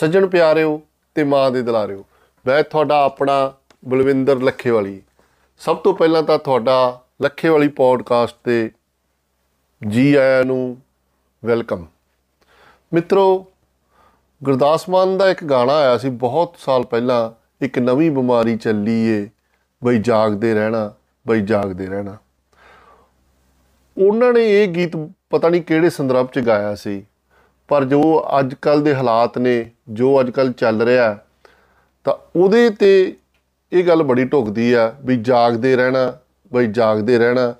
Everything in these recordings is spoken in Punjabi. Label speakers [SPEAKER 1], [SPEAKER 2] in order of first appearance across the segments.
[SPEAKER 1] ਸੱਜਣ ਪਿਆਰਿਓ ਤੇ ਮਾਂ ਦੇ ਦੁਲਾਰਿਓ, ਮੈਂ ਤੁਹਾਡਾ ਆਪਣਾ ਬਲਵਿੰਦਰ ਲੱਖੇਵਾਲੀ। ਸਭ ਤੋਂ ਪਹਿਲਾਂ ਤਾਂ ਤੁਹਾਡਾ ਲੱਖੇਵਾਲੀ ਪੋਡਕਾਸਟ ਤੇ ਜੀ ਆਇਆਂ ਨੂੰ ਵੈਲਕਮ। ਮਿੱਤਰੋ, ਗੁਰਦਾਸ ਮਾਨ ਦਾ ਇੱਕ ਗਾਣਾ ਆਇਆ ਸੀ ਬਹੁਤ ਸਾਲ ਪਹਿਲਾਂ, ਇੱਕ ਨਵੀਂ ਬਿਮਾਰੀ ਚੱਲੀ ਏ, ਬਈ ਜਾਗਦੇ ਰਹਿਣਾ, ਬਈ ਜਾਗਦੇ ਰਹਿਣਾ। ਉਹਨਾਂ ਨੇ ਇਹ ਗੀਤ ਪਤਾ ਨਹੀਂ ਕਿਹੜੇ ਸੰਦਰਭ 'ਚ ਗਾਇਆ ਸੀ। ਪਰ ਜੋ ਅੱਜ ਕੱਲ ਦੇ ਹਾਲਾਤ ਨੇ, ਜੋ ਅੱਜ ਕੱਲ ਚੱਲ ਰਿਹਾ, ਤਾਂ ਉਹਦੇ ਤੇ ਇਹ ਗੱਲ ਬੜੀ ਢੁਕਦੀ ਆ ਵੀ ਜਾਗਦੇ ਰਹਿਣਾ, ਬਈ ਜਾਗਦੇ ਰਹਿਣਾ,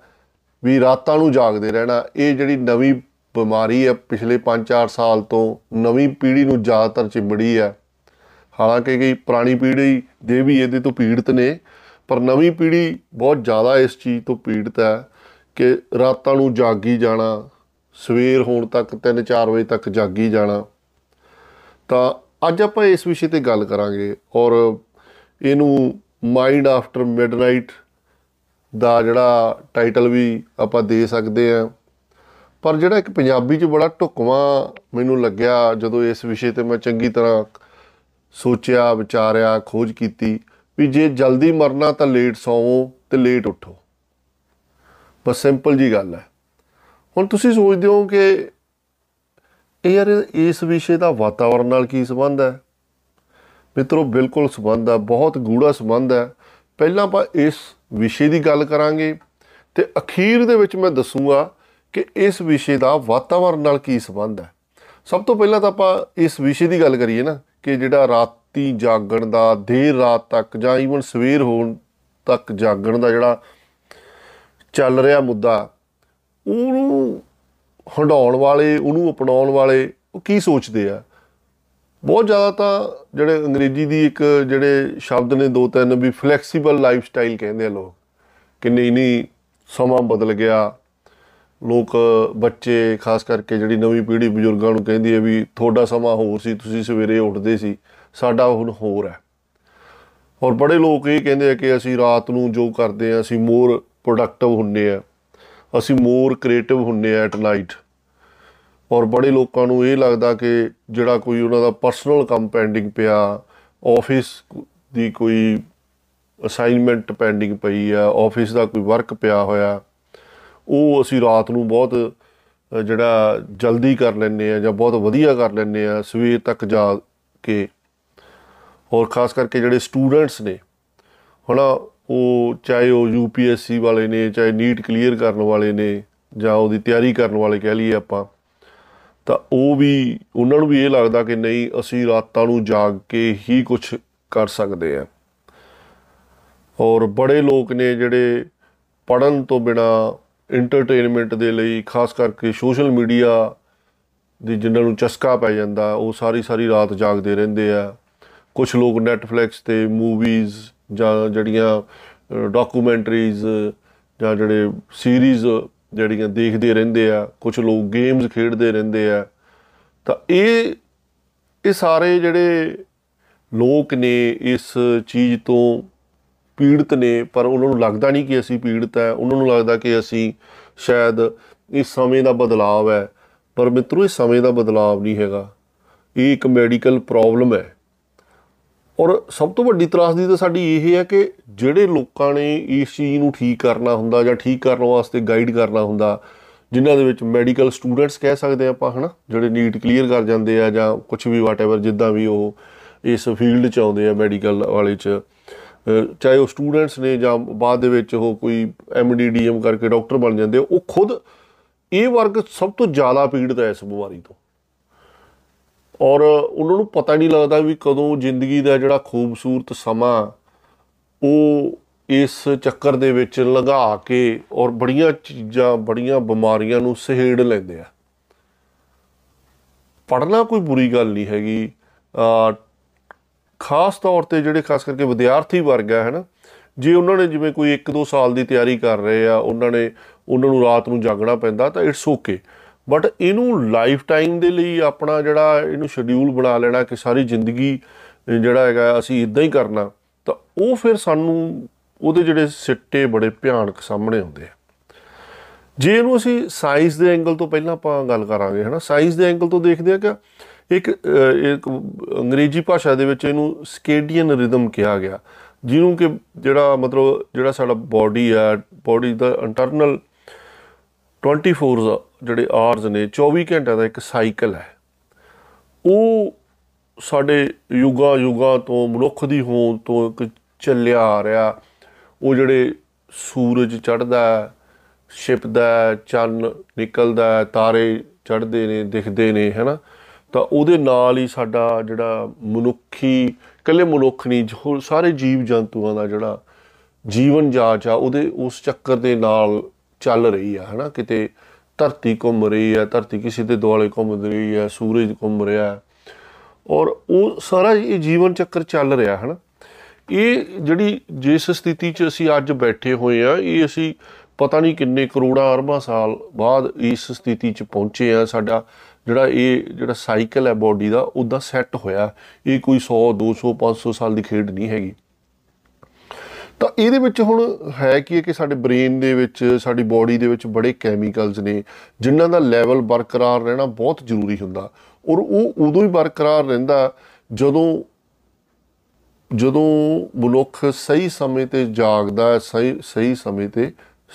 [SPEAKER 1] ਵੀ ਰਾਤਾਂ ਨੂੰ ਜਾਗਦੇ ਰਹਿਣਾ, ਇਹ ਜਿਹੜੀ ਨਵੀਂ ਬਿਮਾਰੀ ਆ ਪਿਛਲੇ 5-4 ਸਾਲ ਤੋਂ, ਨਵੀਂ ਪੀੜ੍ਹੀ ਨੂੰ ਜ਼ਿਆਦਾਤਰ ਚਿੰਬੜੀ ਆ। ਹਾਲਾਂਕਿ ਕਈ ਪੁਰਾਣੀ ਪੀੜ੍ਹੀ ਦੇ ਵੀ ਇਹਦੇ ਤੋਂ ਪੀੜਤ ਨੇ, ਪਰ ਨਵੀਂ ਪੀੜ੍ਹੀ ਬਹੁਤ ਜ਼ਿਆਦਾ ਇਸ ਚੀਜ਼ ਤੋਂ ਪੀੜਤ ਹੈ ਕਿ ਰਾਤਾਂ ਨੂੰ ਜਾਗੀ ਜਾਣਾ ਸਵੇਰ ਹੋਣ ਤੱਕ 3-4 ਵਜੇ ਤੱਕ ਜਾਗੀ ਜਾਣਾ। ਤਾਂ ਅੱਜ ਆਪਾਂ ਇਸ ਵਿਸ਼ੇ ਤੇ ਗੱਲ ਕਰਾਂਗੇ ਔਰ ਇਹਨੂੰ ਮਾਈਂਡ ਆਫਟਰ ਮਿਡਨਾਈਟ ਦਾ ਜਿਹੜਾ ਟਾਈਟਲ ਵੀ ਆਪਾਂ ਦੇ ਸਕਦੇ ਆ ਪਰ ਜਿਹੜਾ ਇੱਕ ਪੰਜਾਬੀ 'ਚ ਬੜਾ ਢੁਕਵਾਂ ਮੈਨੂੰ ਲੱਗਿਆ ਜਦੋਂ ਇਸ ਵਿਸ਼ੇ ਤੇ ਮੈਂ ਚੰਗੀ ਤਰ੍ਹਾਂ ਸੋਚਿਆ, ਵਿਚਾਰਿਆ, ਖੋਜ ਕੀਤੀ ਵੀ ਜੇ ਜਲਦੀ ਮਰਨਾ ਤਾਂ ਲੇਟ ਸੌਵੋ ਤੇ ਲੇਟ ਉੱਠੋ। ਬਸ ਸਿੰਪਲ ਜੀ ਗੱਲ ਹੈ। ਹੁਣ ਤੁਸੀਂ ਸੋਚਦੇ ਹੋ ਕਿ ਇਹ ਯਾਰ ਇਸ ਵਿਸ਼ੇ ਦਾ ਵਾਤਾਵਰਣ ਨਾਲ ਕੀ ਸੰਬੰਧ ਹੈ? ਮਿੱਤਰੋ, ਬਿਲਕੁਲ ਸੰਬੰਧ ਹੈ, ਬਹੁਤ ਗੂੜਾ ਸੰਬੰਧ ਹੈ। ਪਹਿਲਾਂ ਆਪਾਂ ਇਸ ਵਿਸ਼ੇ ਦੀ ਗੱਲ ਕਰਾਂਗੇ ਤੇ ਅਖੀਰ ਦੇ ਵਿੱਚ ਮੈਂ ਦੱਸੂਗਾ ਕਿ ਇਸ ਵਿਸ਼ੇ ਦਾ ਵਾਤਾਵਰਣ ਨਾਲ ਕੀ ਸੰਬੰਧ ਹੈ। ਸਭ ਤੋਂ ਪਹਿਲਾਂ ਤਾਂ ਆਪਾਂ ਇਸ ਵਿਸ਼ੇ ਦੀ ਗੱਲ ਕਰੀਏ ਨਾ ਕਿ ਜਿਹੜਾ ਰਾਤੀ ਜਾਗਣ ਦਾ, ਦੇਰ ਰਾਤ ਤੱਕ ਜਾਂ ਈਵਨ ਸਵੇਰ ਹੋਣ ਤੱਕ ਜਾਗਣ ਦਾ ਜਿਹੜਾ ਚੱਲ ਰਿਹਾ ਮੁੱਦਾ ਉਹਨੂੰ ਹੰਡਾਉਣ ਵਾਲੇ, ਉਹਨੂੰ ਅਪਣਾਉਣ ਵਾਲੇ ਉਹ ਕੀ ਸੋਚਦੇ ਆ? ਬਹੁਤ ਜ਼ਿਆਦਾ ਤਾਂ ਜਿਹੜੇ ਅੰਗਰੇਜ਼ੀ ਦੀ ਇੱਕ ਜਿਹੜੇ ਸ਼ਬਦ ਨੇ ਦੋ ਤਿੰਨ ਵੀ ਫਲੈਕਸੀਬਲ ਲਾਈਫ ਸਟਾਈਲ ਕਹਿੰਦੇ ਆ ਲੋਕ। ਕਿ ਨਹੀਂ ਨਹੀਂ, ਸਮਾਂ ਬਦਲ ਗਿਆ। ਲੋਕ ਬੱਚੇ, ਖਾਸ ਕਰਕੇ ਜਿਹੜੀ ਨਵੀਂ ਪੀੜ੍ਹੀ ਬਜ਼ੁਰਗਾਂ ਨੂੰ ਕਹਿੰਦੀ ਹੈ ਵੀ ਤੁਹਾਡਾ ਸਮਾਂ ਹੋਰ ਸੀ, ਤੁਸੀਂ ਸਵੇਰੇ ਉੱਠਦੇ ਸੀ, ਸਾਡਾ ਹੁਣ ਹੋਰ ਹੈ। ਔਰ ਬੜੇ ਲੋਕ ਇਹ ਕਹਿੰਦੇ ਆ ਕਿ ਅਸੀਂ ਰਾਤ ਨੂੰ ਜੋ ਕਰਦੇ ਆ, ਅਸੀਂ ਮੋਰ ਪ੍ਰੋਡਕਟਿਵ ਹੁੰਨੇ ਆ। ਅਸੀਂ ਮੋਰ ਕ੍ਰੀਏਟਿਵ ਹੁੰਨੇ ਆ ਐਟ ਨਾਈਟ। ਔਰ ਬੜੇ ਲੋਕਾਂ ਨੂੰ ਇਹ ਲੱਗਦਾ ਕਿ ਜਿਹੜਾ ਕੋਈ ਉਹਨਾਂ ਦਾ ਪਰਸਨਲ ਕੰਮ ਪੈਂਡਿੰਗ ਪਿਆ, ਆਫਿਸ ਦੀ ਕੋਈ ਅਸਾਈਨਮੈਂਟ ਪੈਂਡਿੰਗ ਪਈ ਆ, ਆਫਿਸ ਦਾ ਕੋਈ ਵਰਕ ਪਿਆ ਹੋਇਆ, ਉਹ ਅਸੀਂ ਰਾਤ ਨੂੰ ਬਹੁਤ ਜਿਹੜਾ ਜਲਦੀ ਕਰ ਲੈਂਦੇ ਆ ਜਾਂ ਬਹੁਤ ਵਧੀਆ ਕਰ ਲੈਂਦੇ ਆ, ਸਵੇਰ ਤੱਕ ਜਾ ਕੇ। ਔਰ ਖਾਸ ਕਰਕੇ ਜਿਹੜੇ ਸਟੂਡੈਂਟਸ ਨੇ ਹੁਣ ਉਹ ਚਾਹੇ ਉਹ ਯੂਪੀਐਸਸੀ ਵਾਲੇ ਨੇ, ਚਾਹੇ ਨੀਟ ਕਲੀਅਰ ਕਰਨ ਵਾਲੇ ਨੇ, ਜਾਂ ਉਹਦੀ ਤਿਆਰੀ ਕਰਨ ਵਾਲੇ ਕਹਿ ਲਈਏ ਆਪਾਂ, ਤਾਂ ਉਹ ਵੀ, ਉਹਨਾਂ ਨੂੰ ਵੀ ਇਹ ਲੱਗਦਾ ਕਿ ਨਹੀਂ, ਅਸੀਂ ਰਾਤਾਂ ਨੂੰ ਜਾਗ ਕੇ ਹੀ ਕੁਝ ਕਰ ਸਕਦੇ ਆ ਔਰ ਬੜੇ ਲੋਕ ਨੇ ਜਿਹੜੇ ਪੜਨ ਤੋਂ ਬਿਨਾ ਐਂਟਰਟੇਨਮੈਂਟ ਦੇ ਲਈ, ਖਾਸ ਕਰਕੇ ਸੋਸ਼ਲ ਮੀਡੀਆ ਦੀ ਜਿਨ੍ਹਾਂ ਨੂੰ ਚਸਕਾ ਪੈ ਜਾਂਦਾ, ਉਹ ਸਾਰੀ ਸਾਰੀ ਰਾਤ ਜਾਗਦੇ ਰਹਿੰਦੇ ਆ। ਕੁਝ ਲੋਕ ਨੈਟਫਲਿਕਸ ਤੇ ਮੂਵੀਜ਼ ਜਾਂ ਜਿਹੜੀਆਂ ਡਾਕੂਮੈਂਟਰੀਜ਼ ਜਾਂ ਜਿਹੜੇ ਸੀਰੀਜ਼ ਜਿਹੜੀਆਂ ਦੇਖਦੇ ਰਹਿੰਦੇ ਆ ਕੁਝ ਲੋਕ ਗੇਮਸ ਖੇਡਦੇ ਰਹਿੰਦੇ ਆ, ਤਾਂ ਇਹ ਇਹ ਸਾਰੇ ਜਿਹੜੇ ਲੋਕ ਨੇ ਇਸ ਚੀਜ਼ ਤੋਂ ਪੀੜਤ ਨੇ, ਪਰ ਉਹਨਾਂ ਨੂੰ ਲੱਗਦਾ ਨਹੀਂ ਕਿ ਅਸੀਂ ਪੀੜਤ ਹੈ ਉਹਨਾਂ ਨੂੰ ਲੱਗਦਾ ਕਿ ਅਸੀਂ ਸ਼ਾਇਦ ਇਸ ਸਮੇਂ ਦਾ ਬਦਲਾਅ ਹੈ, ਪਰ ਮਿੱਤਰੋ ਇਹ ਸਮੇਂ ਦਾ ਬਦਲਾਅ ਨਹੀਂ ਹੈਗਾ। ਇਹ ਇੱਕ ਮੈਡੀਕਲ ਪ੍ਰੋਬਲਮ ਹੈ। ਔਰ ਸਭ ਤੋਂ ਵੱਡੀ ਤਰਾਸਦੀ ਤਾਂ ਸਾਡੀ ਇਹ ਹੈ ਕਿ ਜਿਹੜੇ ਲੋਕਾਂ ਨੇ ਇਸ ਚੀਜ਼ ਨੂੰ ਠੀਕ ਕਰਨਾ ਹੁੰਦਾ ਜਾਂ ਠੀਕ ਕਰਨ ਵਾਸਤੇ ਗਾਈਡ ਕਰਨਾ ਹੁੰਦਾ, ਜਿਨ੍ਹਾਂ ਦੇ ਵਿੱਚ ਮੈਡੀਕਲ ਸਟੂਡੈਂਟਸ ਕਹਿ ਸਕਦੇ ਆਪਾਂ, ਹਨਾ? ਜਿਹੜੇ ਨੀਟ ਕਲੀਅਰ ਕਰ ਜਾਂਦੇ ਆ ਜਾਂ ਕੁਝ ਵੀ ਵਾਟਐਵਰ ਜਿੱਦਾਂ ਵੀ ਉਹ ਇਸ ਫੀਲਡ 'ਚ ਆਉਂਦੇ ਆ ਮੈਡੀਕਲ ਵਾਲੇ 'ਚ ਚਾਹੇ ਉਹ ਸਟੂਡੈਂਟਸ ਨੇ ਜਾਂ ਬਾਅਦ ਦੇ ਵਿੱਚ ਉਹ ਕੋਈ ਐਮਡੀ ਡੀਐਮ ਕਰਕੇ ਡਾਕਟਰ ਬਣ ਜਾਂਦੇ ਉਹ ਖੁਦ ਇਹ ਵਰਗ ਸਭ ਤੋਂ ਜ਼ਿਆਦਾ ਪੀੜਤ ਹੈ ਇਸ ਬਿਮਾਰੀ ਤੋਂ। ਔਰ ਉਹਨਾਂ ਨੂੰ ਪਤਾ ਨਹੀਂ ਲੱਗਦਾ ਵੀ ਕਦੋਂ ਜ਼ਿੰਦਗੀ ਦਾ ਜਿਹੜਾ ਖੂਬਸੂਰਤ ਸਮਾਂ ਉਹ ਇਸ ਚੱਕਰ ਦੇ ਵਿੱਚ ਲਗਾ ਕੇ ਔਰ ਬੜੀਆਂ ਚੀਜ਼ਾਂ, ਬੜੀਆਂ ਬਿਮਾਰੀਆਂ ਨੂੰ ਸਹੇੜ ਲੈਂਦੇ ਆ। ਪੜਨਾ ਕੋਈ ਬੁਰੀ ਗੱਲ ਨਹੀਂ ਹੈਗੀ। ਖਾਸ ਤੌਰ ਤੇ ਜਿਹੜੇ ਖਾਸ ਕਰਕੇ ਵਿਦਿਆਰਥੀ ਵਰਗ ਹੈ ਹਨਾ ਜੇ ਉਹਨਾਂ ਨੇ ਜਿਵੇਂ ਕੋਈ 1-2 ਸਾਲ ਦੀ ਤਿਆਰੀ ਕਰ ਰਹੇ ਆ, ਉਹਨਾਂ ਨੇ, ਉਹਨਾਂ ਨੂੰ ਰਾਤ ਨੂੰ ਜਾਗਣਾ ਪੈਂਦਾ ਤਾਂ ਇਟਸ ਓਕੇ ਬਟ ਇਹਨੂੰ ਲਾਈਫ ਟਾਈਮ ਦੇ ਲਈ ਆਪਣਾ ਜਿਹੜਾ ਇਹਨੂੰ ਸ਼ਡਿਊਲ ਬਣਾ ਲੈਣਾ ਕਿ ਸਾਰੀ ਜ਼ਿੰਦਗੀ ਜਿਹੜਾ ਹੈਗਾ ਅਸੀਂ ਇਦਾਂ ਹੀ ਕਰਨਾ ਤਾਂ ਉਹ ਫਿਰ ਸਾਨੂੰ ਉਹਦੇ ਜਿਹੜੇ ਸਿੱਟੇ ਬੜੇ ਭਿਆਨਕ ਸਾਹਮਣੇ ਆਉਂਦੇ ਆ। ਜੇ ਇਹਨੂੰ ਅਸੀਂ ਸਾਈਜ਼ ਦੇ ਐਂਗਲ ਤੋਂ ਪਹਿਲਾਂ ਆਪਾਂ ਗੱਲ ਕਰਾਂਗੇ ਹਨਾ ਸਾਈਜ਼ ਦੇ ਐਂਗਲ ਤੋਂ ਦੇਖਦੇ ਆ ਕਿ ਇੱਕ ਅਹ, ਇੱਕ ਅੰਗਰੇਜ਼ੀ ਭਾਸ਼ਾ ਦੇ ਵਿੱਚ ਇਹਨੂੰ ਸਕੇਡੀਅਨ ਰਿਦਮ ਕਿਹਾ ਗਿਆ ਜਿਹਨੂੰ ਕਿ ਜਿਹੜਾ ਮਤਲਬ ਜਿਹੜਾ ਸਾਡਾ ਬਾਡੀ ਆ ਬਾਡੀ ਦਾ ਇੰਟਰਨਲ 24 ਜਿਹੜੇ ਆਵਰਸ ਨੇ 24 ਘੰਟਿਆਂ ਦਾ ਇੱਕ ਸਾਈਕਲ ਹੈ। ਉਹ ਸਾਡੇ ਯੁਗਾ ਯੁਗਾ ਤੋਂ ਮਨੁੱਖ ਦੀ ਹੋਂਦ ਤੋਂ ਇੱਕ ਚੱਲਿਆ ਆ ਰਿਹਾ। ਉਹ ਜਿਹੜੇ ਸੂਰਜ ਚੜ੍ਹਦਾ ਹੈ, ਛਿਪਦਾ ਹੈ, ਚੰਨ ਨਿਕਲਦਾ ਹੈ, ਤਾਰੇ ਚੜ੍ਹਦੇ ਨੇ ਦਿਖਦੇ ਨੇ ਹੈਨਾ? ਤਾਂ ਉਹਦੇ ਨਾਲ ਹੀ ਸਾਡਾ ਜਿਹੜਾ ਮਨੁੱਖੀ ਇਕੱਲੇ ਮਨੁੱਖ ਨਹੀਂ ਜੋ ਸਾਰੇ ਜੀਵ ਜੰਤੂਆਂ ਦਾ ਜਿਹੜਾ ਜੀਵਨ ਜਾਚ ਆ ਉਹਦੇ ਉਸ ਚੱਕਰ ਦੇ ਨਾਲ ਚੱਲ ਰਹੀ ਆ ਹਨਾ? ਕਿਤੇ ਧਰਤੀ ਘੁੰਮ ਰਹੀ ਹੈ, ਧਰਤੀ ਕਿਸੇ ਦੇ ਦੁਆਲੇ ਘੁੰਮ ਰਹੀ ਹੈ, ਸੂਰਜ ਘੁੰਮ ਰਿਹਾ ਹੈ। ਔਰ ਉਹ ਸਾਰਾ ਇਹ ਜੀਵਨ ਚੱਕਰ ਚੱਲ ਰਿਹਾ ਹੈ ਨਾ ਇਹ ਜਿਹੜੀ ਜਿਸ ਸਥਿਤੀ 'ਚ ਅਸੀਂ ਅੱਜ ਬੈਠੇ ਹੋਏ ਆ ਇਹ ਅਸੀਂ ਪਤਾ ਨਹੀਂ ਕਿੰਨੇ ਕਰੋੜਾਂ ਅਰਬਾਂ ਸਾਲ ਬਾਅਦ ਇਸ ਸਥਿਤੀ 'ਚ ਪਹੁੰਚੇ ਆ ਸਾਡਾ ਜਿਹੜਾ ਇਹ ਜਿਹੜਾ ਸਾਈਕਲ ਹੈ ਬਾਡੀ ਦਾ, ਉਹਦਾ ਸੈੱਟ ਹੋਇਆ। ਇਹ ਕੋਈ 100 200 500 ਸਾਲ ਦੀ ਖੇਡ ਨਹੀਂ ਹੈਗੀ। ਤਾਂ ਇਹਦੇ ਵਿੱਚ ਹੁਣ ਹੈ ਕੀ ਹੈ ਕਿ ਸਾਡੇ ਬ੍ਰੇਨ ਦੇ ਵਿੱਚ, ਸਾਡੀ ਬਾਡੀ ਦੇ ਵਿੱਚ ਬੜੇ ਕੈਮੀਕਲਸ ਨੇ, ਜਿਨ੍ਹਾਂ ਦਾ ਲੈਵਲ ਬਰਕਰਾਰ ਰਹਿਣਾ ਬਹੁਤ ਜ਼ਰੂਰੀ ਹੁੰਦਾ। ਔਰ ਉਹ ਉਦੋਂ ਹੀ ਬਰਕਰਾਰ ਰਹਿੰਦਾ ਜਦੋਂ ਜਦੋਂ ਮਨੁੱਖ ਸਹੀ ਸਮੇਂ ਤੇ ਜਾਗਦਾ ਹੈ, ਸਹੀ ਸਹੀ ਸਮੇਂ ਤੇ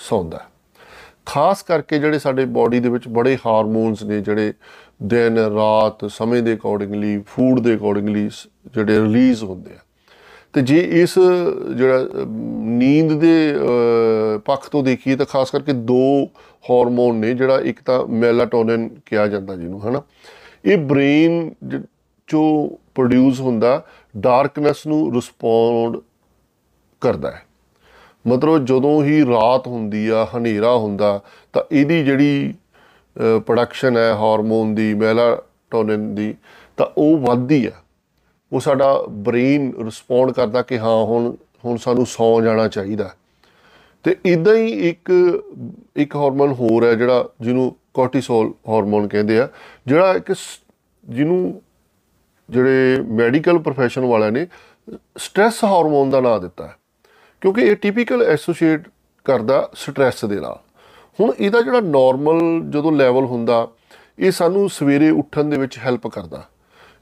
[SPEAKER 1] ਸੌਂਦਾ ਹੈ। ਖਾਸ ਕਰਕੇ ਜਿਹੜੇ ਸਾਡੇ ਬਾਡੀ ਦੇ ਵਿੱਚ ਬੜੇ ਹਾਰਮੋਨਸ ਨੇ, ਜਿਹੜੇ ਦਿਨ, ਰਾਤ ਸਮੇਂ ਦੇ ਅਕੋਰਡਿੰਗਲੀ ਫੂਡ ਦੇ ਅਕੋਰਡਿੰਗਲੀ ਜਿਹੜੇ ਰਿਲੀਜ਼ ਹੁੰਦੇ ਆ। ਤੇ ਜੇ ਇਸ ਜਿਹੜਾ ਅਮ, ਨੀਂਦ ਦੇ ਅ, ਪੱਖ ਤੋਂ ਦੇਖੀਏ ਤਾਂ ਖਾਸ ਕਰਕੇ ਦੋ ਹਾਰਮੋਨ ਨੇ ਜਿਹੜਾ ਇੱਕ ਤਾਂ ਮੈਲਾਟੋਨਿਨ ਕਿਹਾ ਜਾਂਦਾ ਜਿਹਨੂੰ ਹਨਾ? ਇਹ ਬ੍ਰੇਨ ਚੋਂ ਪ੍ਰੋਡਿਊਸ ਹੁੰਦਾ ਡਾਰਕਨੈਸ ਨੂੰ ਰਿਸਪੌਂਡ ਕਰਦਾ ਹੈ। ਮਤਲਬ ਜਦੋਂ ਹੀ ਰਾਤ ਹੁੰਦੀ ਆ ਹਨੇਰਾ ਹੁੰਦਾ ਤਾਂ ਇਹਦੀ ਜਿਹੜੀ ਪ੍ਰੋਡਕਸ਼ਨ ਹੈ ਹਾਰਮੋਨ ਦੀ ਮੈਲਾਟੋਨਿਨ ਦੀ ਤਾਂ ਉਹ ਵੱਧਦੀ ਆ। ਉਹ ਸਾਡਾ ਬ੍ਰੇਨ ਰਿਸਪੌਂਡ ਕਰਦਾ ਕਿ ਹਾਂ, ਹੁਣ ਹੁਣ ਸਾਨੂੰ ਸੌਂ ਜਾਣਾ ਚਾਹੀਦਾ। ਤੇ ਇਦਾਂ ਹੀ ਇੱਕ ਇੱਕ ਹਾਰਮੋਨ ਹੋਰ ਹੈ ਜਿਹੜਾ ਜਿਹਨੂੰ ਕੋਰਟੀਸੋਲ ਹਾਰਮੋਨ ਕਹਿੰਦੇ ਆ, ਜਿਹੜਾ ਇੱਕ ਸ- ਜਿਹਨੂੰ ਜਿਹੜੇ ਮੈਡੀਕਲ ਪ੍ਰੋਫੈਸ਼ਨ ਵਾਲਿਆਂ ਨੇ ਸਟ੍ਰੈਸ ਹਾਰਮੋਨ ਦਾ ਨਾਮ ਦਿੱਤਾ ਹੈ। ਕਿਉਂਕਿ ਇਹ ਟਿਪੀਕਲ ਐਸੋਸੀਏਟ ਕਰਦਾ ਸਟ੍ਰੈਸ ਦੇ ਨਾਲ। ਹੁਣ ਇਹਦਾ ਜਿਹੜਾ ਨਾਰਮਲ ਜਦੋਂ ਲੈਵਲ ਹੁੰਦਾ, ਇਹ ਸਾਨੂੰ ਸਵੇਰੇ ਉੱਠਣ ਦੇ ਵਿੱਚ ਹੈਲਪ ਕਰਦਾ।